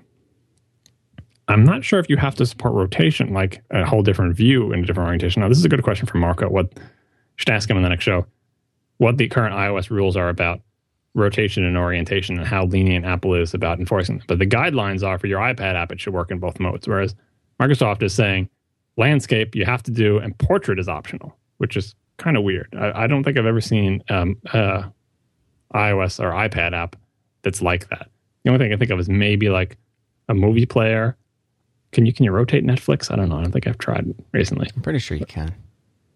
I'm not sure if you have to support rotation, like a whole different view in a different orientation. Now, this is a good question for Marco. What should ask him in the next show? What the current iOS rules are about rotation and orientation and how lenient Apple is about enforcing them. But the guidelines are for your iPad app, it should work in both modes. Whereas Microsoft is saying landscape you have to do and portrait is optional, which is kind of weird. I, I don't think I've ever seen um, uh, iOS or iPad app that's like that. The only thing I think of is maybe like a movie player. Can you can you rotate Netflix? I don't know. I don't think I've tried recently. I'm pretty sure you can.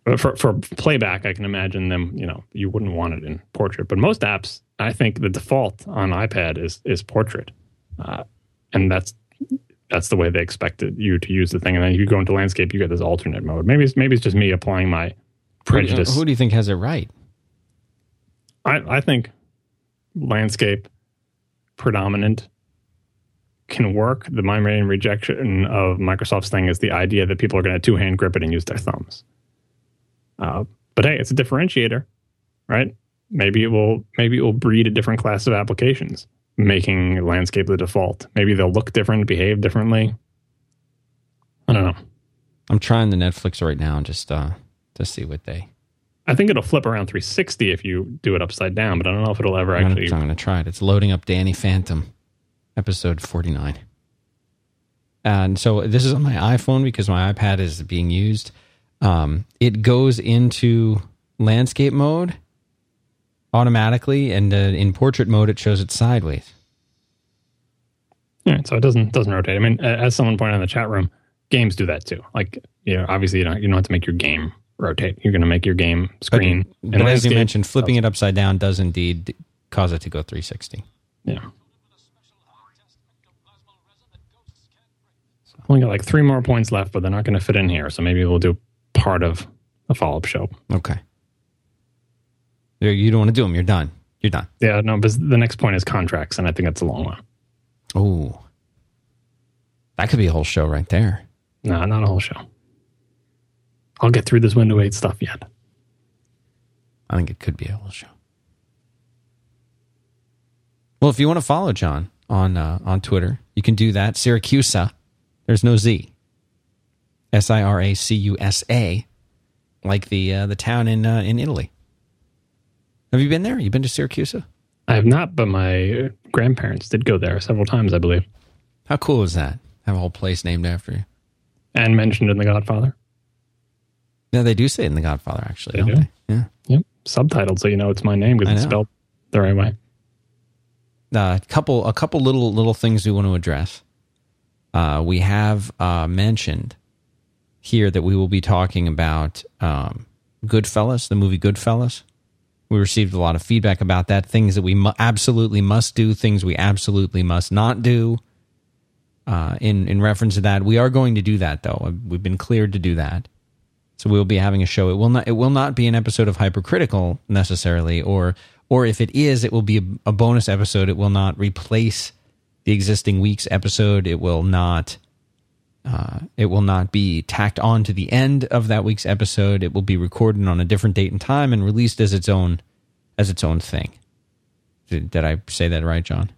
But for, for playback, I can imagine them, you know, you wouldn't want it in portrait. But most apps, I think the default on iPad is is portrait. Uh, and that's that's the way they expected you to use the thing. And then you go into landscape, you get this alternate mode. Maybe it's maybe it's just me applying my prejudice. Who, who do you think has it right? I, I think landscape predominant can work. The my main rejection of Microsoft's thing is the idea that people are going to two hand grip it and use their thumbs. Uh, but hey, it's a differentiator, right? Maybe it will maybe it will breed a different class of applications, making landscape the default. Maybe they'll look different, behave differently. I don't know. I'm trying the Netflix right now just uh, to see what they. I think it'll flip around 360 if you do it upside down, but I don't know if it'll ever I'm actually. gonna, I'm going to try it. It's loading up Danny Phantom, episode 49. And so this is on my iPhone because my iPad is being used. Um, it goes into landscape mode automatically, and uh, in portrait mode, it shows it sideways. Yeah, so it doesn't doesn't rotate. I mean, as someone pointed out in the chat room, games do that too. Like, you know, obviously you don't you don't have to make your game rotate. You're going to make your game screen. But, but as you mentioned, flipping it upside down does indeed cause it to go 360. Yeah. Only got like three more points left, but they're not going to fit in here. So maybe we'll do part of a follow up show. Okay. You you don't want to do them. You're done. You're done. Yeah, no, but the next point is contracts, and I think that's a long one. Oh, that could be a whole show right there. No, not a whole show. I'll get through this window 8 stuff yet. I think it could be a whole show. Well, if you want to follow John on uh, on Twitter, you can do that. Siracusa. There's no Z. S I R A C U S A, like the uh, the town in uh, in Italy. Have you been there? You been to Siracusa? I have not, but my grandparents did go there several times, I believe, How cool is that? Have a whole place named after you. and mentioned in The Godfather. Yeah, they do say it in The Godfather, actually, They don't do? they? Yeah. Yep, subtitled, so you know it's my name because it's spelled the right way. a uh, couple a couple little little things we want to address. Uh, we have uh, mentioned here that we will be talking about um, Goodfellas, the movie Goodfellas. We received a lot of feedback about that. Things that we mu- absolutely must do, things we absolutely must not do. Uh, in in reference to that, we are going to do that though. We've been cleared to do that. So we'll be having a show. It will not. It will not be an episode of Hypercritical necessarily, or or if it is, it will be a, a bonus episode. It will not replace the existing week's episode. It will not. Uh, it will not be tacked on to the end of that week's episode. It will be recorded on a different date and time and released as its own as its own thing. Did, did I say that right, John?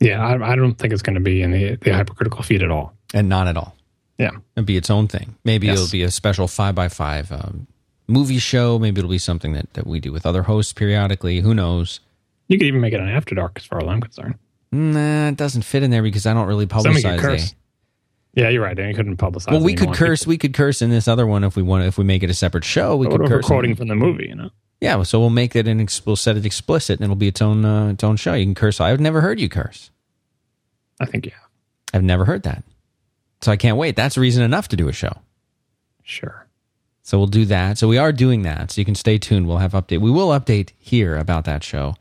Yeah, I, I don't think it's going to be in the, the hypercritical feed at all. And not at all. Yeah. It'll be its own thing. Maybe Yes. it'll be a special five by five um, movie show. Maybe it'll be something that, that we do with other hosts periodically. Who knows? You could even make it an after dark, as far as I'm concerned. Nah, it doesn't fit in there because I don't really publicize curse. the- Yeah, you're right. And you couldn't publicize. It. Well, we could curse. people- We could curse in this other one if we want. If we make it a separate show, we could curse. we're from the movie, you know. Yeah, so we'll make it an. We'll set it explicit, and it'll be its own uh, its own show. You can curse. I've never heard you curse. I think yeah, I've never heard that. So I can't wait. That's reason enough to do a show. sure. So we'll do that. So we are doing that. So you can stay tuned. We'll have update. We will update here about that show.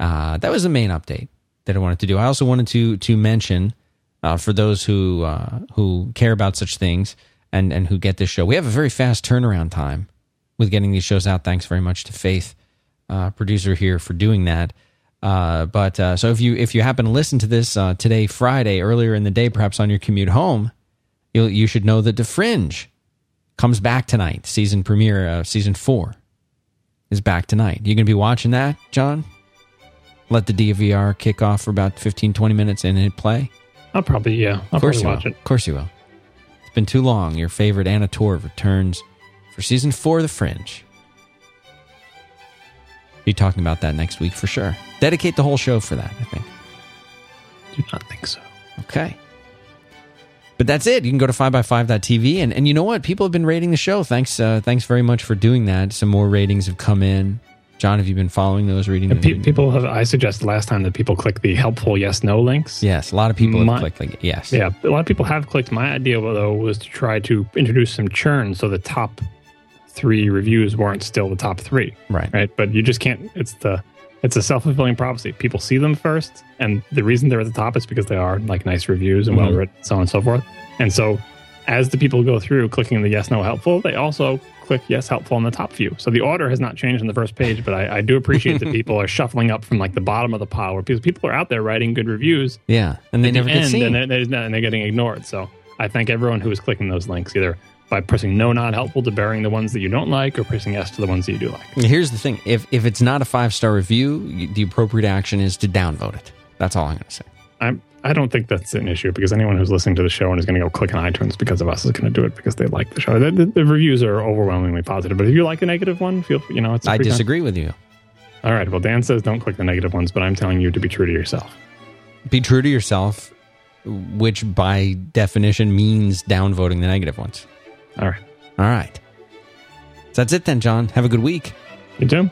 Uh, that was the main update that I wanted to do. I also wanted to to mention uh, for those who uh, who care about such things and and who get this show. We have a very fast turnaround time with getting these shows out. Thanks very much to Faith, uh, producer here, for doing that. Uh, but uh, so if you if you happen to listen to this uh, today, Friday, earlier in the day, perhaps on your commute home, you you should know that the Fringe comes back tonight. Season premiere, season four, is back tonight. You gonna be watching that, John? Let the DVR kick off for about 15, 20 minutes and hit play. I'll probably yeah. I'll Of course probably you watch will. it. Of course you will. It's been too long. Your favorite Anna Torv returns for season four of The Fringe. Be talking about that next week for sure. Dedicate the whole show for that, I think. Do not think so. Okay. But that's it. You can go to 5by5.tv and, and you know what? People have been rating the show. Thanks uh, thanks very much for doing that. Some more ratings have come in. John, have you been following those reading? And pe- people have. I suggested last time that people click the helpful yes no links. Yes, a lot of people have clicked like yes. Yeah, a lot of people have clicked. My idea though was to try to introduce some churn, so the top three reviews weren't still the top three, Right. right? But you just can't. It's the it's a self fulfilling prophecy. People see them first, and the reason they're at the top is because they are like nice reviews and Mhm. well written, so on and so forth. And so, as the people go through clicking the yes no helpful, they also click yes helpful on the top few. So the order has not changed on the first page, but I, I do appreciate that [LAUGHS] people are shuffling up from like the bottom of the pile, where people people are out there writing good reviews, Yeah. And they never the get end, seen. and they're, they're, and they're getting ignored. So I thank everyone who is clicking those links either by pressing no not helpful to burying the ones that you don't like or pressing yes to the ones that you do like. Here's the thing: if if it's not a five star review, the appropriate action is to downvote it. That's all I'm going to say. I'm, I don't think that's an issue because anyone who's listening to the show and is going to go click on iTunes because of us is going to do it because they like the show. The, the, the reviews are overwhelmingly positive, but if you like a negative one, feel you know it's. a I con- disagree with you. All right. Well, Dan says don't click the negative ones, but I'm telling you to be true to yourself. Be true to yourself, which by definition means downvoting the negative ones. All right. All right. So that's it then, John. Have a good week. You too.